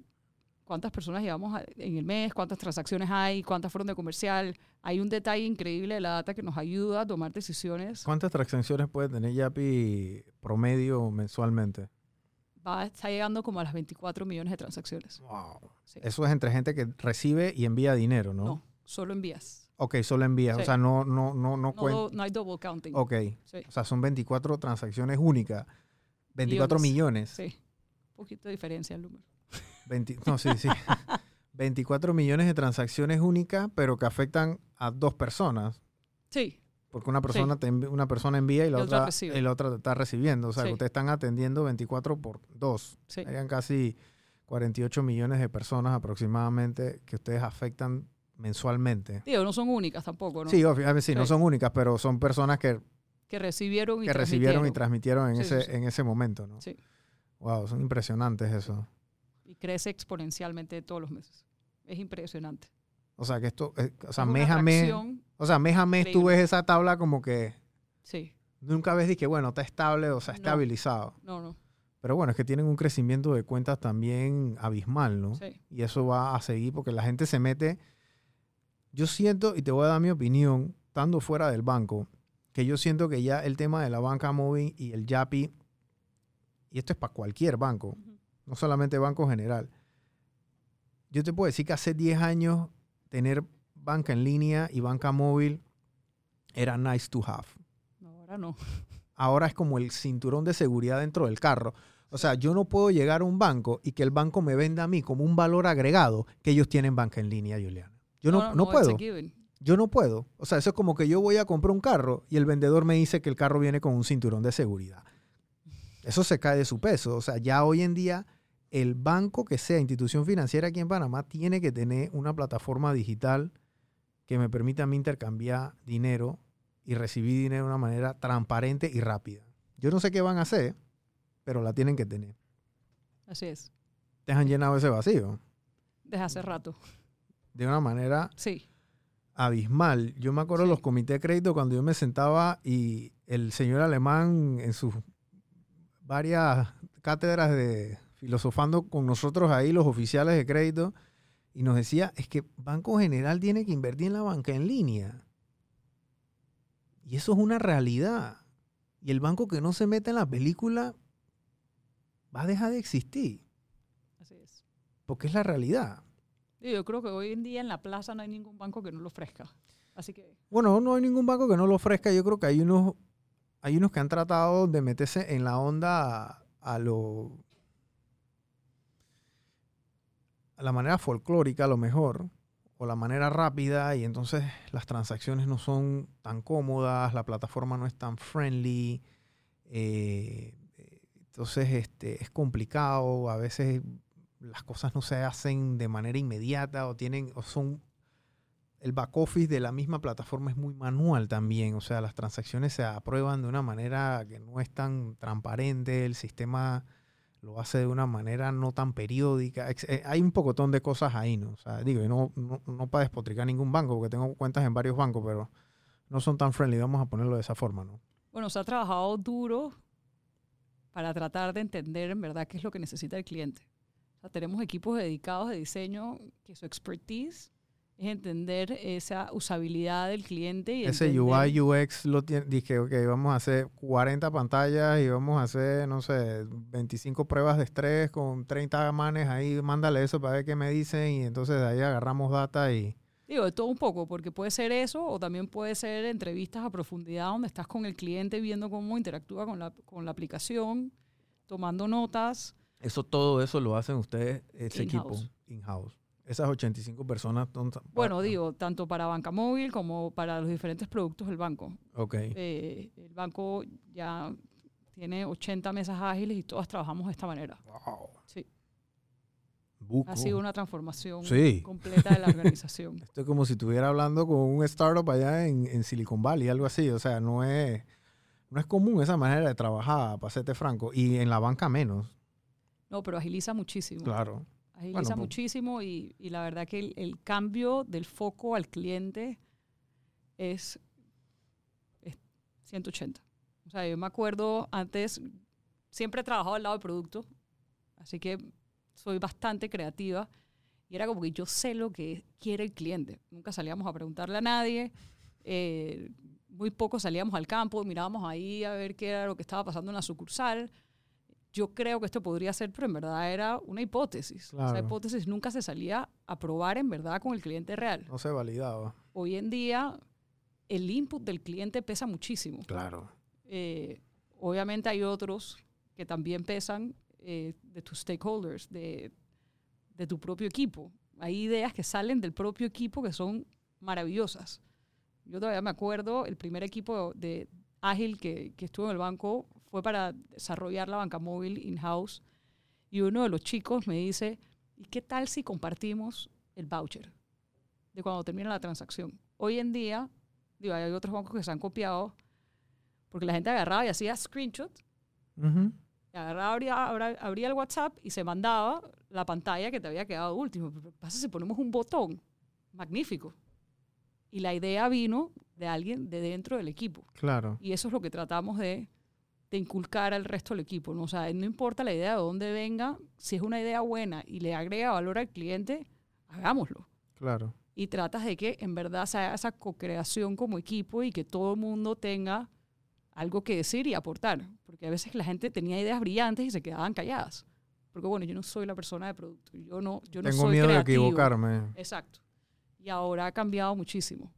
cuántas personas llevamos en el mes, cuántas transacciones hay, cuántas fueron de comercial. Hay un detalle increíble de la data que nos ayuda a tomar decisiones. ¿Cuántas transacciones puede tener Yapi promedio mensualmente? Va, está llegando como a las 24 millones de transacciones. Wow. Sí. Eso es entre gente que recibe y envía dinero, ¿no? No, solo envías. Ok, solo envía. O sea, no, no, no, no No, no hay double counting. Ok. Sí, O sea, son 24 transacciones únicas. 24 millones. sí. Un poquito de diferencia el número. 20 no, sí, sí. 24 millones de transacciones únicas, pero que afectan a dos personas. Sí, Porque una persona, te envi- una persona envía y la, Y otra y la otra está recibiendo. O sea, Sí. que ustedes están atendiendo 24 por 2. sí. Serían casi 48 millones de personas aproximadamente que ustedes afectan mensualmente. Digo, no son únicas tampoco, ¿no? Sí, obviamente sí, no son únicas, pero son personas que, Que recibieron y que recibieron y transmitieron. transmitieron en, ese, en ese momento. ¿no? Sí. Wow, son impresionantes eso. Y crece exponencialmente todos los meses. Es impresionante. O sea, que esto, eh, o sea, mes a mes, o sea, mes a mes tú ves esa tabla como que Sí, nunca ves de que, bueno, está estable o sea, No. estabilizado. no, no. Pero bueno, es que tienen un crecimiento de cuentas también abismal, ¿no? Sí, Y eso va a seguir porque la gente se mete. Yo siento, y te voy a dar mi opinión, estando fuera del banco, que yo siento que ya el tema de la banca móvil y el YAPI, y esto es para cualquier banco, Ujú. No solamente banco general. Yo te puedo decir que hace 10 años tener banca en línea y banca móvil era nice to have. Ahora no. Ahora es como el cinturón de seguridad dentro del carro. O sea, yo no puedo llegar a un banco y que el banco me venda a mí como un valor agregado que ellos tienen banca en línea, Juliana. Yo no, no, puedo. Yo no puedo. O sea, eso es como que yo voy a comprar un carro y el vendedor me dice que el carro viene con un cinturón de seguridad. Eso se cae de su peso. O sea, ya hoy en día el banco que sea institución financiera aquí en Panamá tiene que tener una plataforma digital que me permita a mí intercambiar dinero y recibir dinero de una manera transparente y rápida. Yo no sé qué van a hacer, pero la tienen que tener. Así es. Te han llenado ese vacío Desde hace rato. de una manera Sí. abismal. Yo me acuerdo de Sí. los comités de crédito cuando yo me sentaba y el señor alemán en sus varias cátedras de filosofando con nosotros ahí, los oficiales de crédito, y nos decía, es que Banco General tiene que invertir en la banca en línea. Y eso es una realidad. Y el banco que no se mete en la película va a dejar de existir, Así es. porque es la realidad. Yo creo que hoy en día en la plaza no hay ningún banco que no lo ofrezca. Así que Bueno, no hay ningún banco que no lo ofrezca. Yo creo que hay unos, hay unos que han tratado de meterse en la onda a, a lo a la manera folclórica a lo mejor o la manera rápida y entonces las transacciones no son tan cómodas, la plataforma no es tan friendly, eh, entonces este, es complicado, a veces las cosas no se hacen de manera inmediata o tienen o son el back office de la misma plataforma es muy manual también, o sea, las transacciones se aprueban de una manera que no es tan transparente, el sistema lo hace de una manera no tan periódica. Eh, Hay un pocotón de cosas ahí, ¿no? O sea, digo, y no, no, no para despotricar ningún banco, porque tengo cuentas en varios bancos, pero no son tan friendly, vamos a ponerlo de esa forma, ¿no? Bueno, se ha trabajado duro para tratar de entender en verdad qué es lo que necesita el cliente. O sea, tenemos equipos dedicados de diseño que su expertise es entender esa usabilidad del cliente y Ese entender- UI, UX lo tiene, dije, ok, vamos a hacer 40 pantallas y vamos a hacer, no sé, 25 pruebas de estrés con 30 manes ahí, mándale eso para ver qué me dicen y entonces de ahí agarramos data y... Digo, de todo un poco, porque puede ser eso o también puede ser entrevistas a profundidad donde estás con el cliente viendo cómo interactúa con la, con la aplicación, tomando notas. Eso, todo eso lo hacen ustedes, ese equipo, In-house. Esas 85 personas... son- Bueno, digo, tanto para banca móvil como para los diferentes productos del banco. Ok, Eh, el banco ya tiene 80 mesas ágiles y todas trabajamos de esta manera. wow. Sí. Buco. Ha sido una transformación Sí. completa de la organización. Esto es como si estuviera hablando con un startup allá en, en Silicon Valley, algo así. O sea, no es, no es común esa manera de trabajar, para serte franco. Y en la banca menos, No, pero agiliza muchísimo. claro. Agiliza Bueno, muchísimo y, y la verdad que el, el cambio del foco al cliente es, es 180. O sea, yo me acuerdo antes, siempre he trabajado al lado del producto, así que soy bastante creativa y era como que yo sé lo que quiere el cliente. Nunca salíamos a preguntarle a nadie, eh, muy poco salíamos al campo, mirábamos ahí a ver qué era lo que estaba pasando en la sucursal. Yo creo que esto podría ser, pero en verdad era una hipótesis. Claro. Esa hipótesis nunca se salía a probar en verdad con el cliente real. No se validaba. Hoy en día el input del cliente pesa muchísimo. Claro. Eh, obviamente hay otros que también pesan eh, de tus stakeholders, de, de tu propio equipo. Hay ideas que salen del propio equipo que son maravillosas. Yo todavía me acuerdo, el primer equipo de ágil que, que estuvo en el banco fue para desarrollar la banca móvil in-house. Y uno de los chicos me dice, ¿y qué tal si compartimos el voucher de cuando termina la transacción? Hoy en día, digo, hay otros bancos que se han copiado porque la gente agarraba y hacía screenshot, Ujú. y agarraba, abría, abría el WhatsApp y se mandaba la pantalla que te había quedado último. ¿qué pasa si ponemos un botón? Magnífico. Y la idea vino de alguien de dentro del equipo. Claro. Y eso es lo que tratamos de, de inculcar al resto del equipo. ¿no? O sea, no importa la idea de dónde venga, si es una idea buena y le agrega valor al cliente, hagámoslo. Claro. Y tratas de que en verdad se haga esa co-creación como equipo y que todo el mundo tenga algo que decir y aportar. Porque a veces la gente tenía ideas brillantes y se quedaban calladas. Porque bueno, yo no soy la persona de producto. Yo no, yo no Tengo soy miedo de equivocarme. Exacto. Y ahora ha cambiado muchísimo.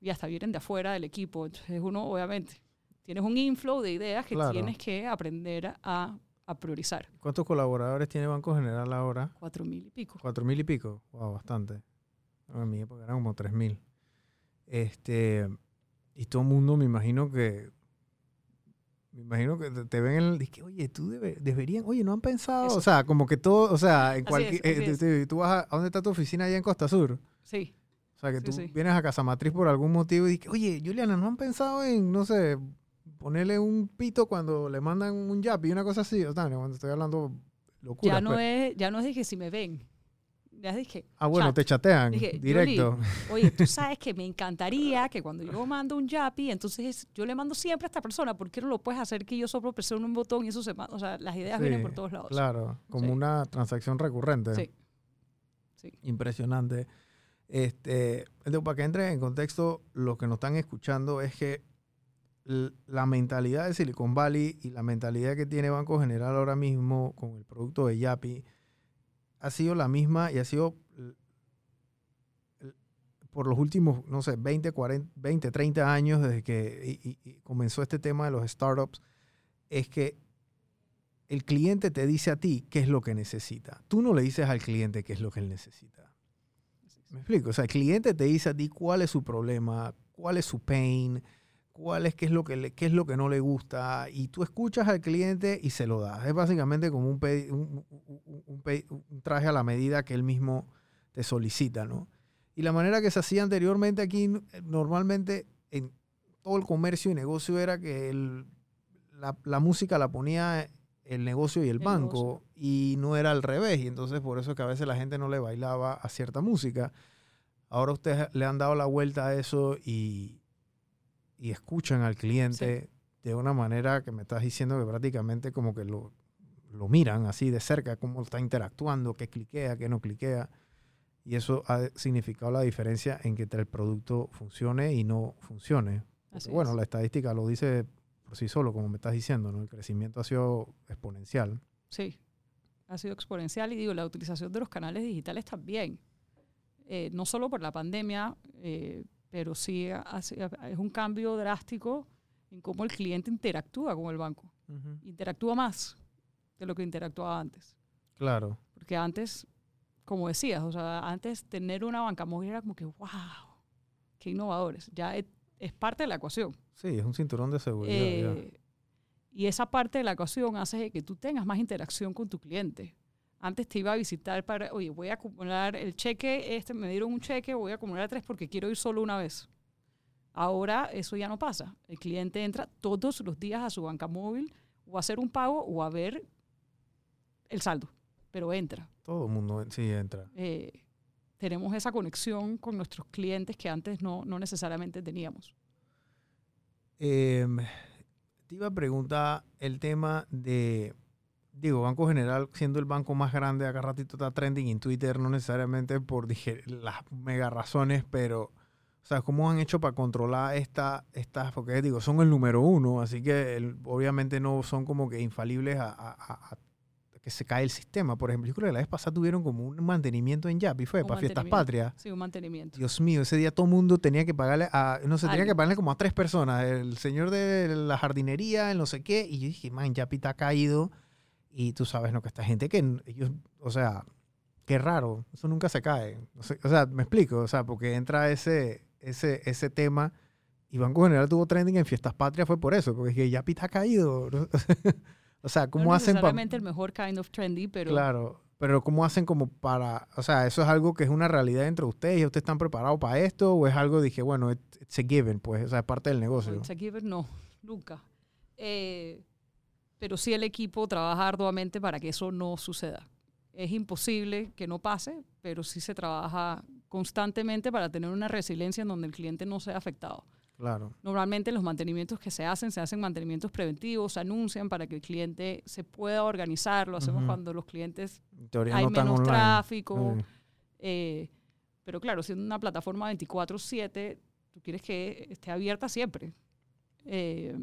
Y hasta vienen de afuera del equipo. Entonces uno, obviamente, tienes un inflow de ideas que Claro. tienes que aprender a, a priorizar. ¿Cuántos colaboradores tiene Banco General ahora? Cuatro mil y pico. ¿Cuatro mil y pico? Wow, bastante. No, en mi época eran como tres mil. Este, y todo el mundo me imagino que me imagino que te, ven en el dice, oye, tú debe- deberían, oye, no han pensado, Eso. o sea, como que todo, o sea, en cualquier, eh, tú vas a, ¿a dónde está tu oficina allá en Costa Sur? Sí. O sea, que Sí, tú sí. vienes a Casa Matriz por algún motivo y dices, oye, Juliana, ¿no han pensado en, no sé, ponerle un pito cuando le mandan un yap y una cosa así? O sea, cuando estoy hablando locura. Ya no, es, ya no es de que si me ven. Ya es de que. Ah, bueno, chat. te chatean Dije, directo. Oye, tú sabes que me encantaría que cuando yo mando un Yapi, entonces yo le mando siempre a esta persona. ¿Por qué no lo puedes hacer que yo solo presione un botón y eso se manda? O sea, las ideas vienen por todos lados. Claro, como Sí. una transacción recurrente. Sí. Sí. Impresionante. Este, para que entre en contexto, lo que nos están escuchando es que la mentalidad de Silicon Valley y la mentalidad que tiene Banco General ahora mismo con el producto de Yapi ha sido la misma y ha sido por los últimos, no sé, 20, 40, 20, 30 años desde que y- y comenzó este tema de los startups, es que el cliente te dice a ti qué es lo que necesita. Tú no le dices al cliente qué es lo que él necesita. ¿Me explico? O sea, el cliente te dice a ti cuál es su problema, cuál es su pain, cuál es qué es lo que le- qué es lo que no le gusta y tú escuchas al cliente y se lo das. Es básicamente como un, pedi- un, un- traje a la medida que él mismo te solicita, ¿no? Y la manera que se hacía anteriormente aquí, normalmente en todo el comercio y negocio era que el- la, la música la ponía el negocio y el, El banco y no era al revés. Y entonces por eso es que a veces la gente no le bailaba a cierta música. Ahora ustedes le han dado la vuelta a eso y, y escuchan al cliente de una manera que me estás diciendo que prácticamente como que lo, lo miran así de cerca, cómo está interactuando, qué cliquea, qué no cliquea. Y eso ha significado la diferencia en que el producto funcione y no funcione. Así bueno, es. la estadística lo dice por sí solo, como me estás diciendo, ¿no? El crecimiento ha sido exponencial. Sí, ha sido exponencial y digo, la utilización de los canales digitales también. Eh, no solo por la pandemia, eh, pero sí ha sido- es un cambio drástico en cómo el cliente interactúa con el banco. Interactúa más de lo que interactuaba antes. Claro, Porque antes, como decías, o sea, antes tener una banca móvil era como que, wow, qué innovadores. Ya es, es parte de la ecuación. sí, es un cinturón de seguridad. Eh, y esa parte de la ecuación hace que tú tengas más interacción con tu cliente. Antes te iba a visitar para, oye, voy a acumular el cheque, este me dieron un cheque, voy a acumular tres porque quiero ir solo una vez. Ahora eso ya no pasa. El cliente entra todos los días a su banca móvil o a hacer un pago o a ver el saldo, pero entra. Todo el mundo sí entra. Eh, tenemos esa conexión con nuestros clientes que antes no, no necesariamente teníamos. Em, te iba a preguntar el tema de, digo, Banco General siendo el banco más grande, acá ratito está trending en Twitter, no necesariamente por dije, las mega razones, pero, o sea, ¿cómo han hecho para controlar esta, estas, porque digo, son el número uno, así que el- obviamente no son como que infalibles a, a- a- a que se cae el sistema. Por ejemplo, yo creo que la vez pasada tuvieron como un mantenimiento en Yapi, fue Un para Fiestas. Patrias. Sí, un mantenimiento. Dios mío, ese día todo el mundo tenía que pagarle a, no sé, tenía que pagarle como a tres personas, el señor de la jardinería, el no sé qué, y yo dije, man, Yapi está caído, y tú sabes, ¿no? Que esta gente que ellos, o sea, qué raro, eso nunca se cae. O sea, me explico, o sea, porque entra ese, ese, ese tema, y Banco General tuvo trending en Fiestas Patrias fue por eso, porque es que Yapi está caído. ¿no? o sea, ¿cómo no hacen para...? el mejor kind of trendy, pero Claro, pero ¿cómo hacen como para, o sea, eso es algo que es una realidad entre ustedes y ustedes están preparados para esto o es algo, dije, bueno, it- it's a given, pues, o sea, es parte del negocio. It's a given, no, nunca. Eh, pero sí el equipo trabaja arduamente para que eso no suceda. Es imposible que no pase, pero sí se trabaja constantemente para tener una resiliencia en donde el cliente no sea afectado. Claro, Normalmente los mantenimientos que se hacen, se hacen mantenimientos preventivos, se anuncian para que el cliente se pueda organizar. Lo hacemos cuando los clientes hay no menos online. tráfico. Eh, pero claro, siendo una plataforma 24/7, tú quieres que esté abierta siempre. Eh,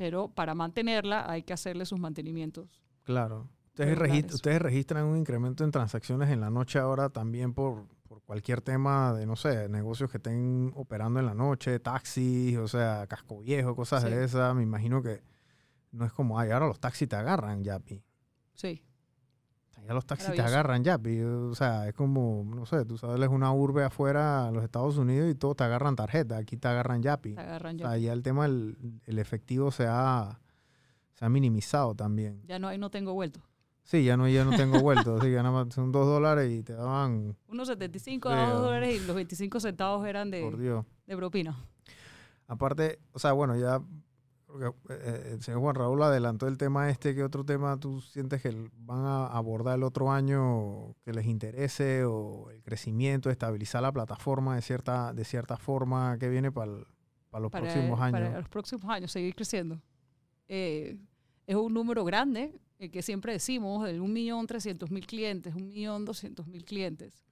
pero para mantenerla hay que hacerle sus mantenimientos. Claro. Ustedes, regulares. regist- ustedes registran un incremento en transacciones en la noche ahora también por, por cualquier tema de, no sé, negocios que estén operando en la noche, taxis, o sea, casco viejo, cosas Sí. de esas. Me imagino que no es como, ay, ahora los taxis te agarran, Yapi. Sí, Ya los taxis te agarran ya, pi, o sea, es como, no sé, tú sabes, es una urbe afuera los Estados Unidos y todos te agarran tarjeta, aquí te agarran Yapi. te agarran O ya. sea, ya el tema del el efectivo se ha, se ha minimizado también. Ya no hay, no tengo vuelto. Sí, ya no, ya no tengo vuelto, sí, ya nada más son dos dólares y te daban, 1.75 Sí, a 2 ah. dólares y los 25 centavos eran por de, Dios. de propina. Aparte, o sea, bueno, ya creo que, eh, el señor Juan Raúl adelantó el tema este, ¿qué otro tema tú sientes que van a abordar el otro año que les interese o el crecimiento, estabilizar la plataforma de cierta, de cierta forma que viene para, para los para, próximos años? para los próximos años, seguir creciendo. Eh, es un número grande, el que siempre decimos, de 1.300.000 clientes, 1.200.000 clientes,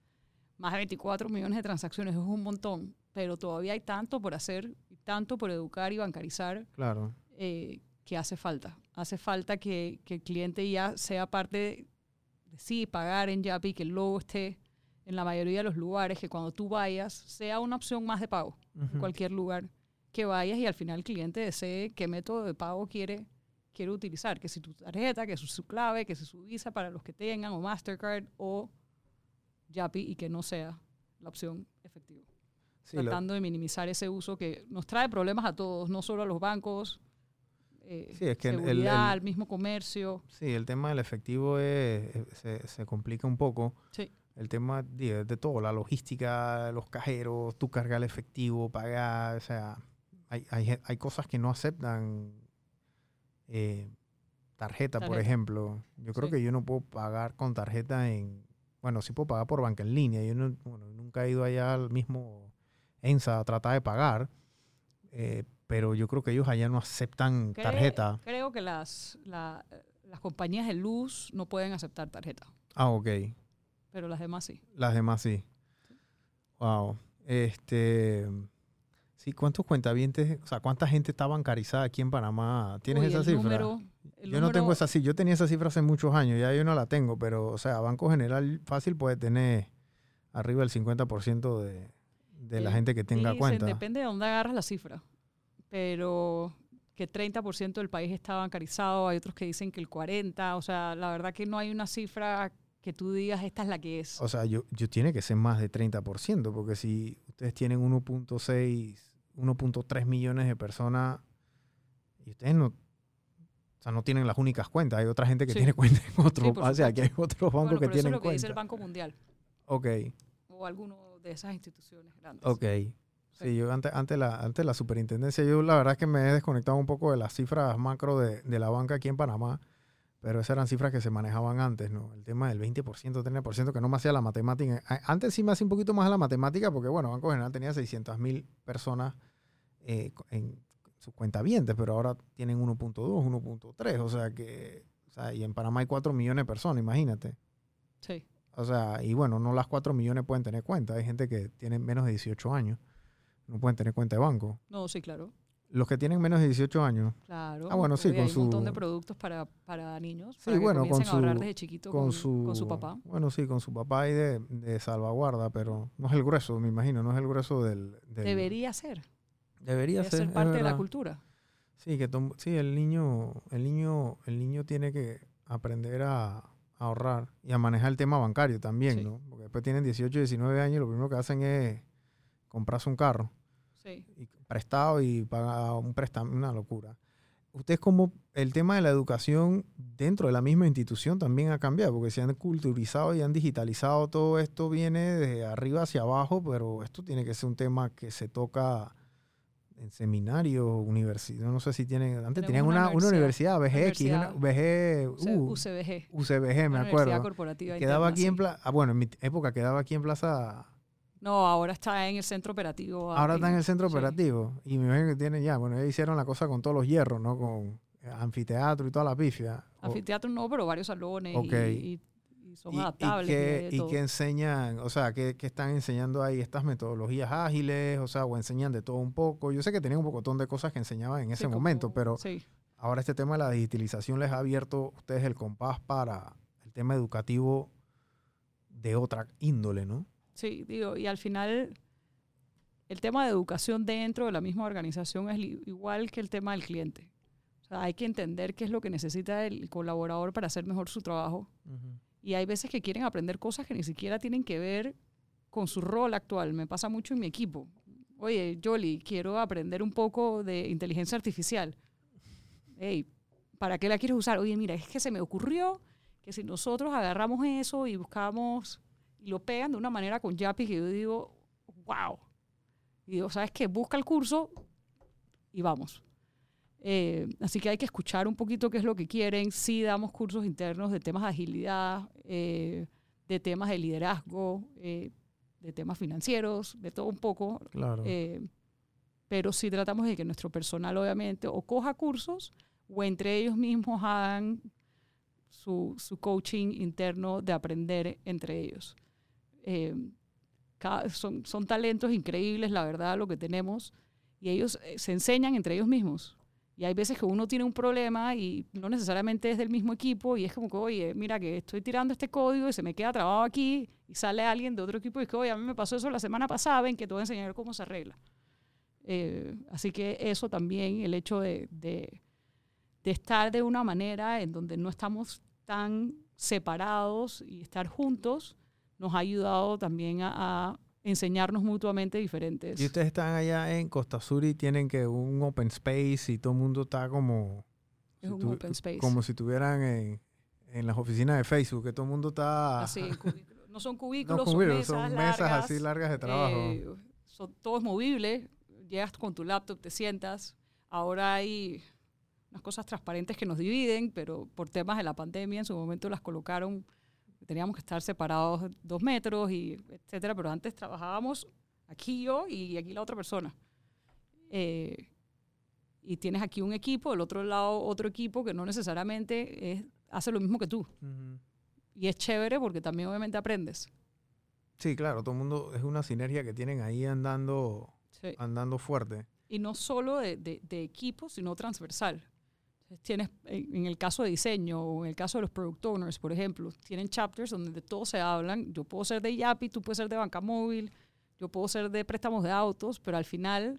más de 24 millones de transacciones, es un montón, pero todavía hay tanto por hacer, tanto por educar y bancarizar Claro, eh, que hace falta. Hace falta que, que el cliente ya sea parte de, de sí, pagar en Yapi, que el logo esté en la mayoría de los lugares, que cuando tú vayas sea una opción más de pago en Ujú. cualquier lugar que vayas y al final el cliente desee qué método de pago quiere, quiere utilizar, que si tu tarjeta, que si su clave, que si su visa para los que tengan, o Mastercard, o Yapi, y que no sea la opción efectiva. Sí, lo- Tratando de minimizar ese uso que nos trae problemas a todos, no solo a los bancos, eh, Sí, es que el- seguridad, el- al mismo comercio. sí, el tema del efectivo es- es- se, se complica un poco. Sí. El tema de todo, la logística, los cajeros, tú cargar el efectivo, pagar, o sea, hay, hay, hay cosas que no aceptan eh, tarjeta, por ejemplo. Yo creo Sí. que yo no puedo pagar con tarjeta en, bueno, sí puedo pagar por banca en línea. Yo no, bueno, nunca he ido allá al mismo ENSA a tratar de pagar, eh, pero yo creo que ellos allá no aceptan Cre- tarjeta. Creo que las, la- las compañías de luz no pueden aceptar tarjeta, Ah, ok. pero las demás sí. Las demás sí. Wow. Este. Sí, ¿cuántos cuentavientes, o sea, cuánta gente está bancarizada aquí en Panamá? ¿Tienes Uy, esa cifra? número- yo no tengo esa cifra. Yo tenía esa cifra hace muchos años, ya yo no la tengo, pero, o sea, Banco General fácil puede tener arriba del 50% de, de la gente que tenga dicen, cuenta. Depende de dónde agarras la cifra. Pero que 30% del país está bancarizado, hay otros que dicen que el 40%, o sea, la verdad que no hay una cifra que tú digas esta es la que es. O sea, yo, yo tiene que ser más de 30%, porque si ustedes tienen 1.6, 1.3 millones de personas y ustedes no, o sea, no tienen las únicas cuentas. Hay otra gente que Sí. tiene cuentas en otros. Sí, o sea, aquí hay otros bancos Bueno, que pero eso es tienen lo que dice cuentas. el Banco Mundial Ok, o alguno de esas instituciones grandes. ok. Sí, yo ante, ante, la, ante la superintendencia, yo la verdad es que me he desconectado un poco de las cifras macro de, de la banca aquí en Panamá, pero esas eran cifras que se manejaban antes, ¿no? El tema del 20%, 30%, que no me hacía la matemática. Antes sí me hacía un poquito más la matemática, porque bueno, Banco General tenía 600 mil personas eh, en sus cuentavientes, pero ahora tienen 1.2, 1.3, o sea que, o sea, y en Panamá hay 4 millones de personas, imagínate. Sí. O sea, y bueno, no las 4 millones pueden tener cuenta. Hay gente que tiene menos de 18 años. No pueden tener cuenta de banco. No, sí, claro. Los que tienen menos de 18 años, Claro. Ah, bueno, sí, con hay un montón su- de productos para, para niños. Sí, para que bueno, con comiencen a ahorrar su- desde chiquito con, con, su, con su papá. Bueno, sí, con su papá y de, de salvaguarda, pero no es el grueso, me imagino, no es el grueso del... del- Debería ser. debería Debe ser, ser parte de la cultura. Sí, que tom- sí, el niño, el niño, el niño tiene que aprender a, a ahorrar y a manejar el tema bancario también, Sí. ¿no? Porque después tienen 18, 19 años y lo primero que hacen es comprarse un carro. Sí. y prestado y paga un préstamo, una locura. Ustedes como el tema de la educación dentro de la misma institución también ha cambiado, porque se han culturizado y han digitalizado todo esto, viene de arriba hacia abajo, pero esto tiene que ser un tema que se toca en seminarios, universidad, no sé si tienen, antes tenían una una, universidad, una, UC- uh, UCBG. UCBG, me acuerdo. corporativa Quedaba interna, aquí en. Plaza, ah, bueno, en mi época quedaba aquí en Plaza No, ahora está en el centro operativo. Ahora está en el centro sí. operativo. Y me imagino que tienen ya, bueno, ya hicieron la cosa con todos los hierros, ¿no? Con eh, anfiteatro y toda la pifia. Anfiteatro no, pero varios salones y- Ok. y, y son y, adaptables. y que, y enseñan, o sea, que, que están enseñando ahí estas metodologías ágiles, o sea, o enseñan de todo un poco. Yo sé que tenían un pocotón de cosas que enseñaban en Sí, ese como- momento, pero Sí, ahora este tema de la digitalización les ha abierto a ustedes el compás para el tema educativo de otra índole, ¿no? sí, digo, y al final el tema de educación dentro de la misma organización es igual que el tema del cliente. O sea, hay que entender qué es lo que necesita el colaborador para hacer mejor su trabajo. Y hay veces que quieren aprender cosas que ni siquiera tienen que ver con su rol actual. Me pasa mucho en mi equipo. Oye, Jolly, quiero aprender un poco de inteligencia artificial. Hey, ¿para qué la quieres usar? Oye, mira, es que se me ocurrió que si nosotros agarramos eso y buscamos y lo pegan de una manera con Yapi que yo digo, wow. Y digo, ¿sabes qué? Busca el curso y vamos. Eh, así que hay que escuchar un poquito qué es lo que quieren. Sí damos cursos internos de temas de agilidad, eh, de temas de liderazgo, eh, de temas financieros, de todo un poco. Claro. Eh, pero sí tratamos de que nuestro personal obviamente o coja cursos o entre ellos mismos hagan su, su coaching interno de aprender entre ellos. Eh, cada- son, son talentos increíbles, la verdad, lo que tenemos, y ellos eh, se enseñan entre ellos mismos. Y hay veces que uno tiene un problema y no necesariamente es del mismo equipo y es como que, oye, mira que estoy tirando este código y se me queda trabado aquí y sale alguien de otro equipo y es que, oye, a mí me pasó eso la semana pasada, ven que te voy a enseñar cómo se arregla. Eh, así que eso también, el hecho de, de, estar de una manera en donde no estamos tan separados y estar juntos, nos ha ayudado también a enseñarnos mutuamente diferentes. Y ustedes están allá en Costa Sur y tienen que un open space y todo el mundo está como... Es si un tu- open space. Como si estuvieran en, en las oficinas de Facebook, que todo el mundo está... Así, no son no cubículos, cubiertos, son mesas, son mesas largas, así largas de trabajo. eh, son todos movibles. Llegas con tu laptop, te sientas. Ahora hay unas cosas transparentes que nos dividen, pero por temas de la pandemia en su momento las colocaron. Teníamos que estar separados dos metros y etcétera, pero antes trabajábamos aquí yo y aquí la otra persona. Eh, y tienes aquí un equipo, del otro lado otro equipo que no necesariamente es, hace lo mismo que tú. Ujú. Y es chévere porque también obviamente aprendes. Sí, claro, todo el mundo es una sinergia que tienen ahí andando, Sí. andando fuerte. Y no solo de, de, de equipo, sino transversal. Tienes, en el caso de diseño o en el caso de los product owners, por ejemplo, tienen chapters donde de todo se hablan. Yo puedo ser de Yapi, tú puedes ser de banca móvil, yo puedo ser de préstamos de autos, pero al final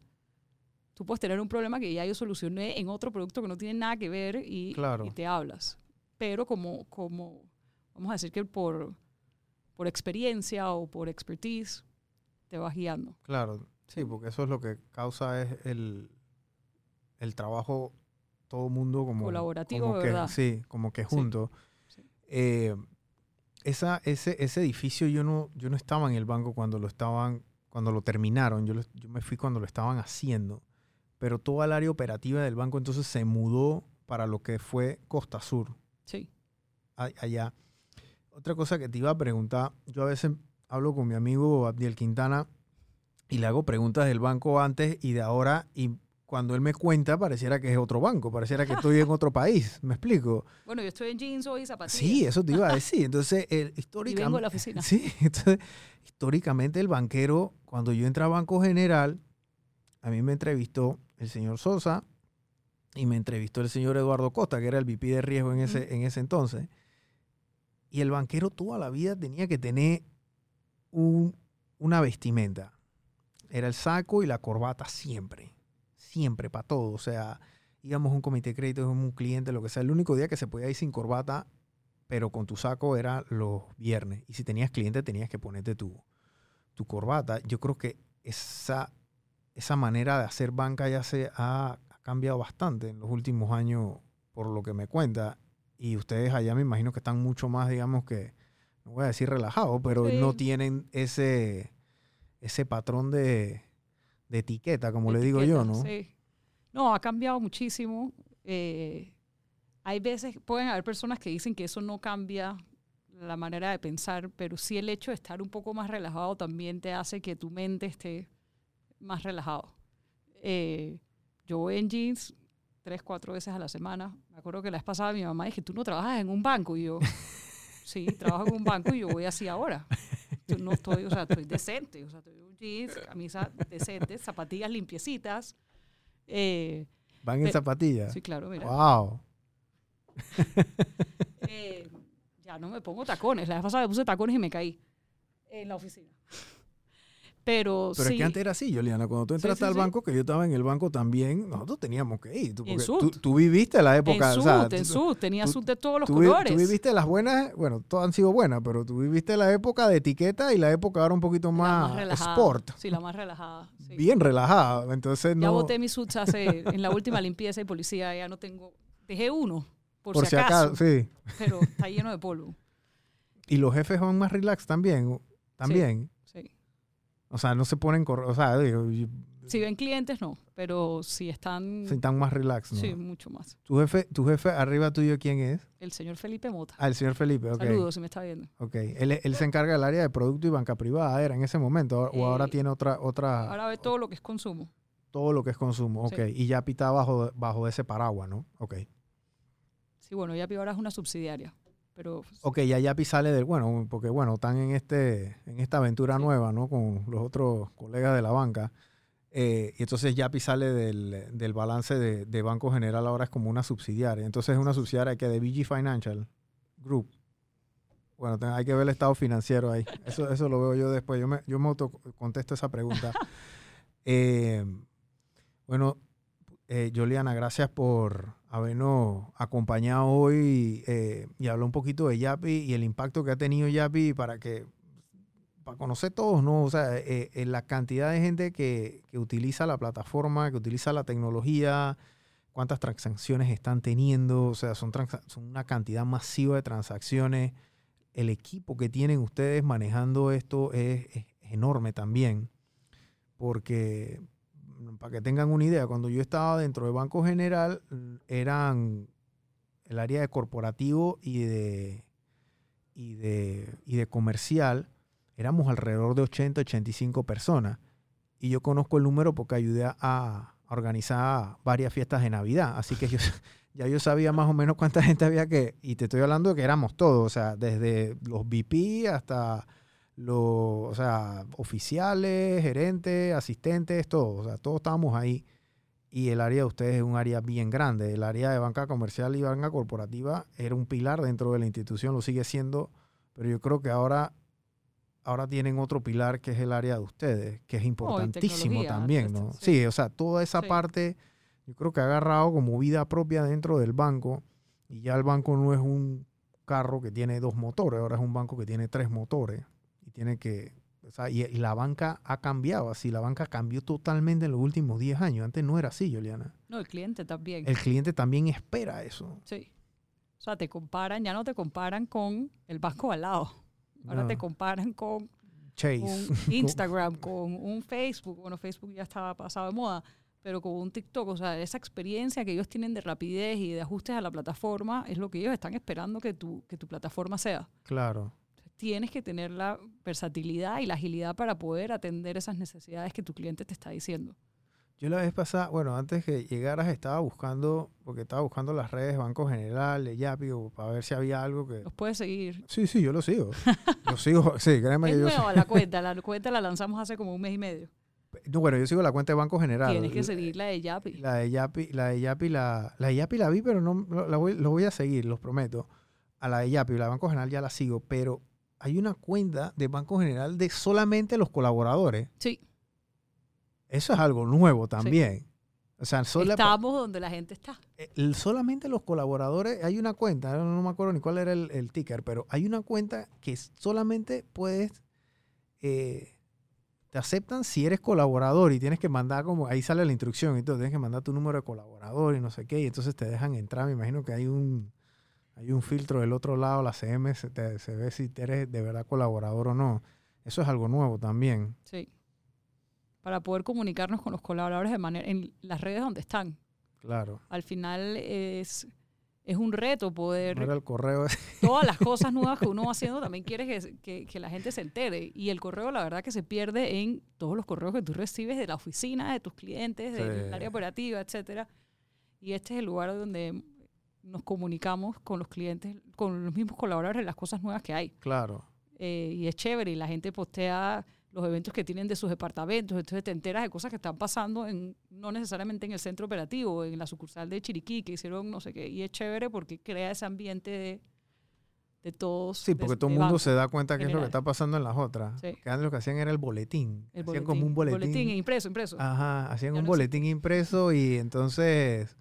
tú puedes tener un problema que ya yo solucioné en otro producto que no tiene nada que ver y, Claro. y te hablas. Pero como, como, vamos a decir que por, por experiencia o por expertise, te vas guiando. Claro, sí, porque eso es lo que causa es el, el trabajo todo el mundo como... Colaborativo, como de que, verdad. Sí, como que juntos. sí. Eh, esa, ese, ese edificio yo no, yo no estaba en el banco cuando lo estaban, cuando lo terminaron, yo, lo- yo me fui cuando lo estaban haciendo, pero toda el área operativa del banco entonces se mudó para lo que fue Costa Sur, Sí. allá. Otra cosa que te iba a preguntar, yo a veces hablo con mi amigo Abdiel Quintana y le hago preguntas del banco antes y de ahora y cuando él me cuenta pareciera que es otro banco, pareciera que estoy en otro país, ¿me explico? Bueno, yo estoy en jeans hoy y zapatillas. Sí, eso te iba a decir. Entonces, el, Y históricamente... vengo a la oficina. Sí, entonces, históricamente el banquero, cuando yo entré a Banco General, a mí me entrevistó el señor Sosa y me entrevistó el señor Eduardo Costa, que era el VP de riesgo en ese, en ese entonces. Y el banquero toda la vida tenía que tener un- una vestimenta. Era el saco y la corbata siempre. Siempre, para todo. O sea, íbamos a un comité de crédito, íbamos a un cliente, lo que sea. El único día que se podía ir sin corbata, pero con tu saco era los viernes. Y si tenías cliente, tenías que ponerte tu, tu corbata. Yo creo que esa, esa manera de hacer banca ya se ha, ha cambiado bastante en los últimos años, por lo que me cuenta. Y ustedes allá me imagino que están mucho más, digamos que, no voy a decir relajados, pero Sí. no tienen ese, ese patrón de, de etiqueta, como le digo yo, ¿no? Sí. No, ha cambiado muchísimo. Eh, hay veces, pueden haber personas que dicen que eso no cambia la manera de pensar, pero sí el hecho de estar un poco más relajado también te hace que tu mente esté más relajado. Eh, yo voy en jeans tres, cuatro veces a la semana. Me acuerdo que la vez pasada mi mamá dije, tú no trabajas en un banco. Y yo, sí, trabajo en un banco y yo voy así ahora. Yo no estoy, o sea, estoy decente. O sea, estoy un jeans, camisa decente, zapatillas limpiecitas. Eh, Van en zapatillas. sí, claro, mira. Wow. Eh, ya no me pongo tacones. La vez pasada me puse tacones y me caí en la oficina. Pero, Pero sí, es que antes era así, Juliana. Cuando tú entraste sí, al banco, que yo estaba en el banco también, nosotros teníamos que ir. Tú, En suit. tú, tú viviste la época. en o sea, sud, en tú- sud, tenía sud de todos los tú, colores. tú viviste las buenas, bueno, todas han sido buenas, pero tú viviste la época de etiqueta y la época ahora un poquito La más, sport. Sí, la más relajada. Bien relajada. Entonces Ya no. boté mis suits hace, en la última limpieza y policía, ya no tengo, dejé uno, por, por si acaso, sí. pero está lleno de polvo. Y los jefes son más relax también. También. O sea, no se ponen, o sea, digo, y- Si ven clientes, no, pero si están, se están más relax, ¿no? sí, mucho más. Tu jefe, tu jefe arriba tuyo, ¿quién es? El señor Felipe Mota. Ah, el señor Felipe, ok. Saludos si me está viendo. Ok, él, él se encarga del área de producto y banca privada, era en ese momento, o ahora Eh, tiene otra, otra, Ahora ve todo lo que es consumo. todo lo que es consumo, ok, Sí. y ya pita bajo, bajo ese paraguas, ¿no? Ok, Sí, bueno, Yapi ahora es una subsidiaria, pero ok, ya Yapi sale del, bueno, porque bueno, están en este, en esta aventura Sí. nueva, ¿no? Con los otros colegas de la banca, eh, y entonces Yapi sale del, del balance de, de Banco General, ahora es como una subsidiaria, entonces es una subsidiaria que de BG Financial Group. Bueno, hay que ver el estado financiero ahí. Eso, eso lo veo yo después. Yo me, yo me auto contesto esa pregunta. Eh, bueno, eh, Juliana, gracias por habernos acompañado hoy eh, y hablar un poquito de Yapi y el impacto que ha tenido Yapi para que para conocer todos, ¿no? O sea, eh, eh, la cantidad de gente que, que utiliza la plataforma, que utiliza la tecnología, cuántas transacciones están teniendo, o sea, son, son una cantidad masiva de transacciones. El equipo que tienen ustedes manejando esto es, enorme también, porque para que tengan una idea, cuando yo estaba dentro de Banco General, eran el área de corporativo y de, y de, y de comercial, éramos alrededor de 80, 85 personas. Y yo conozco el número porque ayudé a, a organizar varias fiestas de Navidad. Así que yo, ya yo sabía más o menos cuánta gente había que... Y te estoy hablando de que éramos todos, o sea, desde los VP hasta los o sea, oficiales, gerentes, asistentes, todos. O sea, todos estábamos ahí. Y el área de ustedes es un área bien grande. El área de banca comercial y banca corporativa era un pilar dentro de la institución, lo sigue siendo. Pero yo creo que ahora ahora tienen otro pilar que es el área de ustedes, que es importantísimo tecnología, también, este, ¿no? sí. Sí, o sea, toda esa Sí. parte yo creo que ha agarrado como vida propia dentro del banco y ya el banco no es un carro que tiene dos motores, ahora es un banco que tiene tres motores y tiene que O sea, y, y la banca ha cambiado así. La banca cambió totalmente en los últimos 10 años. Antes no era así, Juliana. No, el cliente también. El cliente también espera eso. Sí. O sea, te comparan, ya no te comparan con el banco al lado. Ahora No. te comparan con Chase. un Instagram, con un Facebook. Bueno, Facebook ya estaba pasado de moda, pero con un TikTok. O sea, esa experiencia que ellos tienen de rapidez y de ajustes a la plataforma es lo que ellos están esperando que tu, que tu plataforma sea. Claro. Tienes que tener la versatilidad y la agilidad para poder atender esas necesidades que tu cliente te está diciendo. Yo la vez pasada, bueno, antes que llegaras estaba buscando, porque estaba buscando las redes Banco General, de Yapi, para ver si había algo que... Los puedes seguir. Sí, sí, yo lo sigo. lo sigo, sí, créeme Es que yo nueva la cuenta. La cuenta la lanzamos hace como un mes y medio. No, bueno, yo sigo la cuenta de Banco General. Tienes que seguir la de Yapi. La de Yapi, la de Yapi, la, la de Yapi la vi, pero no la voy, lo voy a seguir, los prometo. A la de Yapi, la de Banco General ya la sigo, pero hay una cuenta de Banco General de solamente los colaboradores. Sí, Eso es algo nuevo también. O sea, sola- estamos donde la gente está. el- solamente los colaboradores, hay una cuenta, no, no me acuerdo ni cuál era el, el ticker, pero hay una cuenta que solamente puedes, eh, te aceptan si eres colaborador y tienes que mandar como, ahí sale la instrucción todo, tienes que mandar tu número de colaborador y no sé qué, y entonces te dejan entrar, me imagino que hay un, hay un filtro del otro lado, la CM, se, te- se ve si eres de verdad colaborador o no. Eso es algo nuevo también. Sí. Para poder comunicarnos con los colaboradores de manera en las redes donde están. Claro. Al final es, es un reto poder No era el correo. todas las cosas nuevas que uno va haciendo también quiere que, que- que la gente se entere. Y el correo, la verdad, que se pierde en todos los correos que tú recibes de la oficina, de tus clientes, del Sí. área operativa, etcétera. Y este es el lugar donde nos comunicamos con los clientes, con los mismos colaboradores, las cosas nuevas que hay. claro. Eh, y es chévere. Y la gente postea los eventos que tienen de sus departamentos. Entonces te enteras de cosas que están pasando, en, no necesariamente en el centro operativo, en la sucursal de Chiriquí, que hicieron no sé qué. Y es chévere porque crea ese ambiente de, de todos. Sí, de- porque todo el mundo banco. se da cuenta que es lo que está pasando en las otras. Sí. Que antes lo que hacían era el boletín. El hacían como un boletín. impreso, impreso. Ajá, hacían Ya un no boletín impreso y entonces,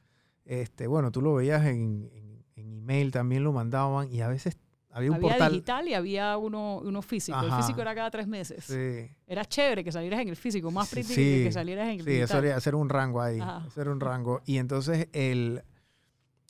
este, bueno, tú lo veías en, en, en email, también lo mandaban y a veces había un había portal. digital y había uno, uno físico. El físico era cada tres meses. Sí, Era chévere que salieras en el físico, más Sí, pretty sí. que salieras en el sí, eso digital. era hacer un rango ahí, Ajá. hacer un rango. Y entonces el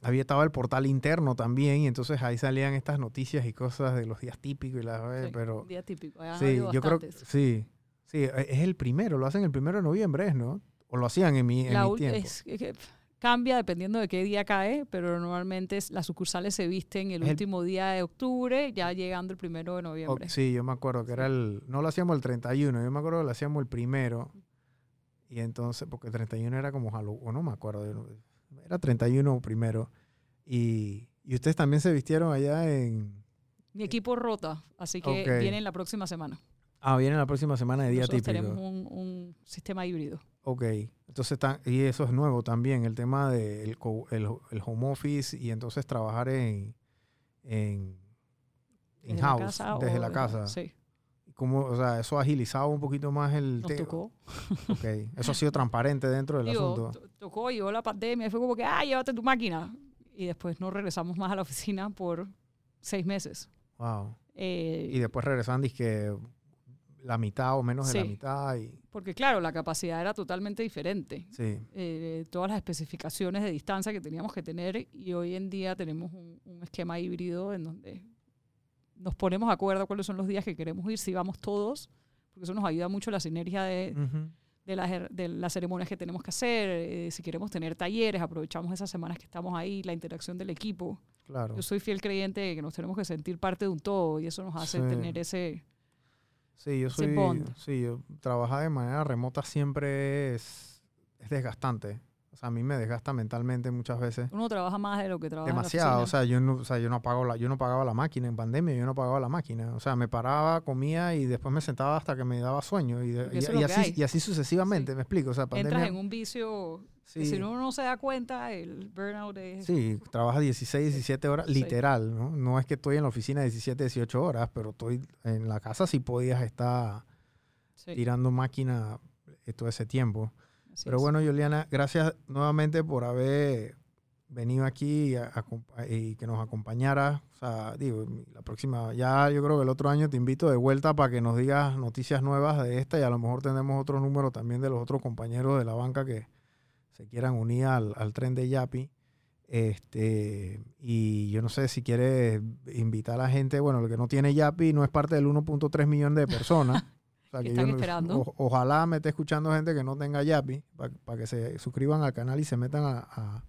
había estaba el portal interno también y entonces ahí salían estas noticias y cosas de los días típicos y las Sí, pero día típico. Sí, yo creo sí. Sí, e- es el primero, lo hacen el primero de noviembre, ¿es, ¿no? O lo hacían en mi, en La mi tiempo. es que- que cambia dependiendo de qué día cae, pero normalmente las sucursales se visten el último día de octubre, ya llegando el primero de noviembre. sí, yo me acuerdo que era el. No lo hacíamos el 31, yo me acuerdo que lo hacíamos el primero. Y entonces, porque el 31 era como Halloween, o no me acuerdo. Era 31 primero. Y, y ustedes también se vistieron allá en. Mi equipo rota, así que Ok. vienen la próxima semana. Ah, viene la próxima semana de día Nosotros típico. tenemos un, un sistema híbrido. Ok. Entonces, y eso es nuevo también, el tema del co- el, el home office y entonces trabajar en. en desde la in-house, casa o desde la de- casa. Sí, ¿Cómo, o sea, eso agilizaba un poquito más el tema. tocó. Ok, eso ha sido transparente dentro del Digo, asunto. to- tocó, llegó la pandemia, fue como que, ah, llévate tu máquina. Y después no regresamos más a la oficina por seis meses. Wow. Eh, Y después regresaban que la mitad o menos de la Sí. mitad. Y, porque claro, la capacidad era totalmente diferente. sí, eh, todas las especificaciones de distancia que teníamos que tener y hoy en día tenemos un, un esquema híbrido en donde nos ponemos de acuerdo cuáles son los días que queremos ir, si vamos todos, porque eso nos ayuda mucho la sinergia de, Ujú. de, las, de las ceremonias que tenemos que hacer, eh, si queremos tener talleres, aprovechamos esas semanas que estamos ahí, la interacción del equipo. claro. Yo soy fiel creyente de que nos tenemos que sentir parte de un todo y eso nos hace Sí. tener ese... Sí, yo soy. Sí, yo, trabajar de manera remota siempre es, es desgastante. O sea, a mí me desgasta mentalmente muchas veces. Uno trabaja más de lo que trabaja en la Demasiado. O sea, yo no, o sea, yo no apago la, yo no pagaba la máquina en pandemia, yo no pagaba la máquina. O sea, me paraba, comía y después me sentaba hasta que me daba sueño. Y, de- y- así, y así sucesivamente, Sí. me explico. O sea, pandemia. Entras en un vicio sí. si uno no se da cuenta, el burnout es... Sí, trabajas 16, 17 horas, literal, ¿no? No es que estoy en la oficina 17, 18 horas, pero estoy en la casa sí podías estar sí, tirando máquina todo ese tiempo. así Pero es. bueno, Juliana, gracias nuevamente por haber venido aquí a- a- y que nos acompañara. O sea, digo, la próxima, ya yo creo que el otro año te invito de vuelta para que nos digas noticias nuevas de esta y a lo mejor tenemos otro número también de los otros compañeros de la banca que se quieran unir al, al tren de Yapi. Este, y yo no sé si quieres invitar a la gente, bueno, el que no tiene Yapi no es parte del 1.3 millones de personas. O sea, Que que están yo esperando. o- ojalá me esté escuchando gente que no tenga Yapi para que se suscriban al canal y se metan a, a-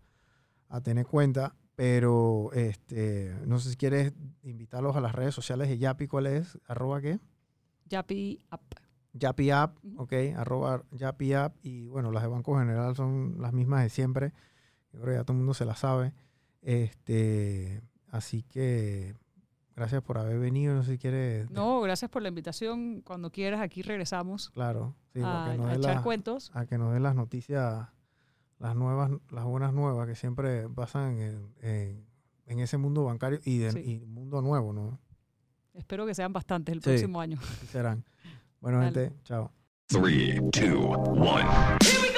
a tener cuenta. Pero este, no sé si quieres invitarlos a las redes sociales de Yapi, ¿cuál es? ¿Arroba qué? Yapi App. Yapi App, Ujú. ok, arroba Yapi App. Y bueno, las de Banco General son las mismas de siempre. Yo creo que ya todo el mundo se las sabe. Este, así que gracias por haber venido. No sé si quieres. No, gracias por la invitación. Cuando quieras, aquí regresamos Claro, sí, a, para que nos a echar la- cuentos. a que nos den las noticias, las nuevas, las buenas nuevas que siempre pasan en, en- en ese mundo bancario y, de, Sí. y mundo nuevo, ¿no? Espero que sean bastantes el Sí. próximo año. Serán. Bueno, Dale. gente, chao. Three, two, one.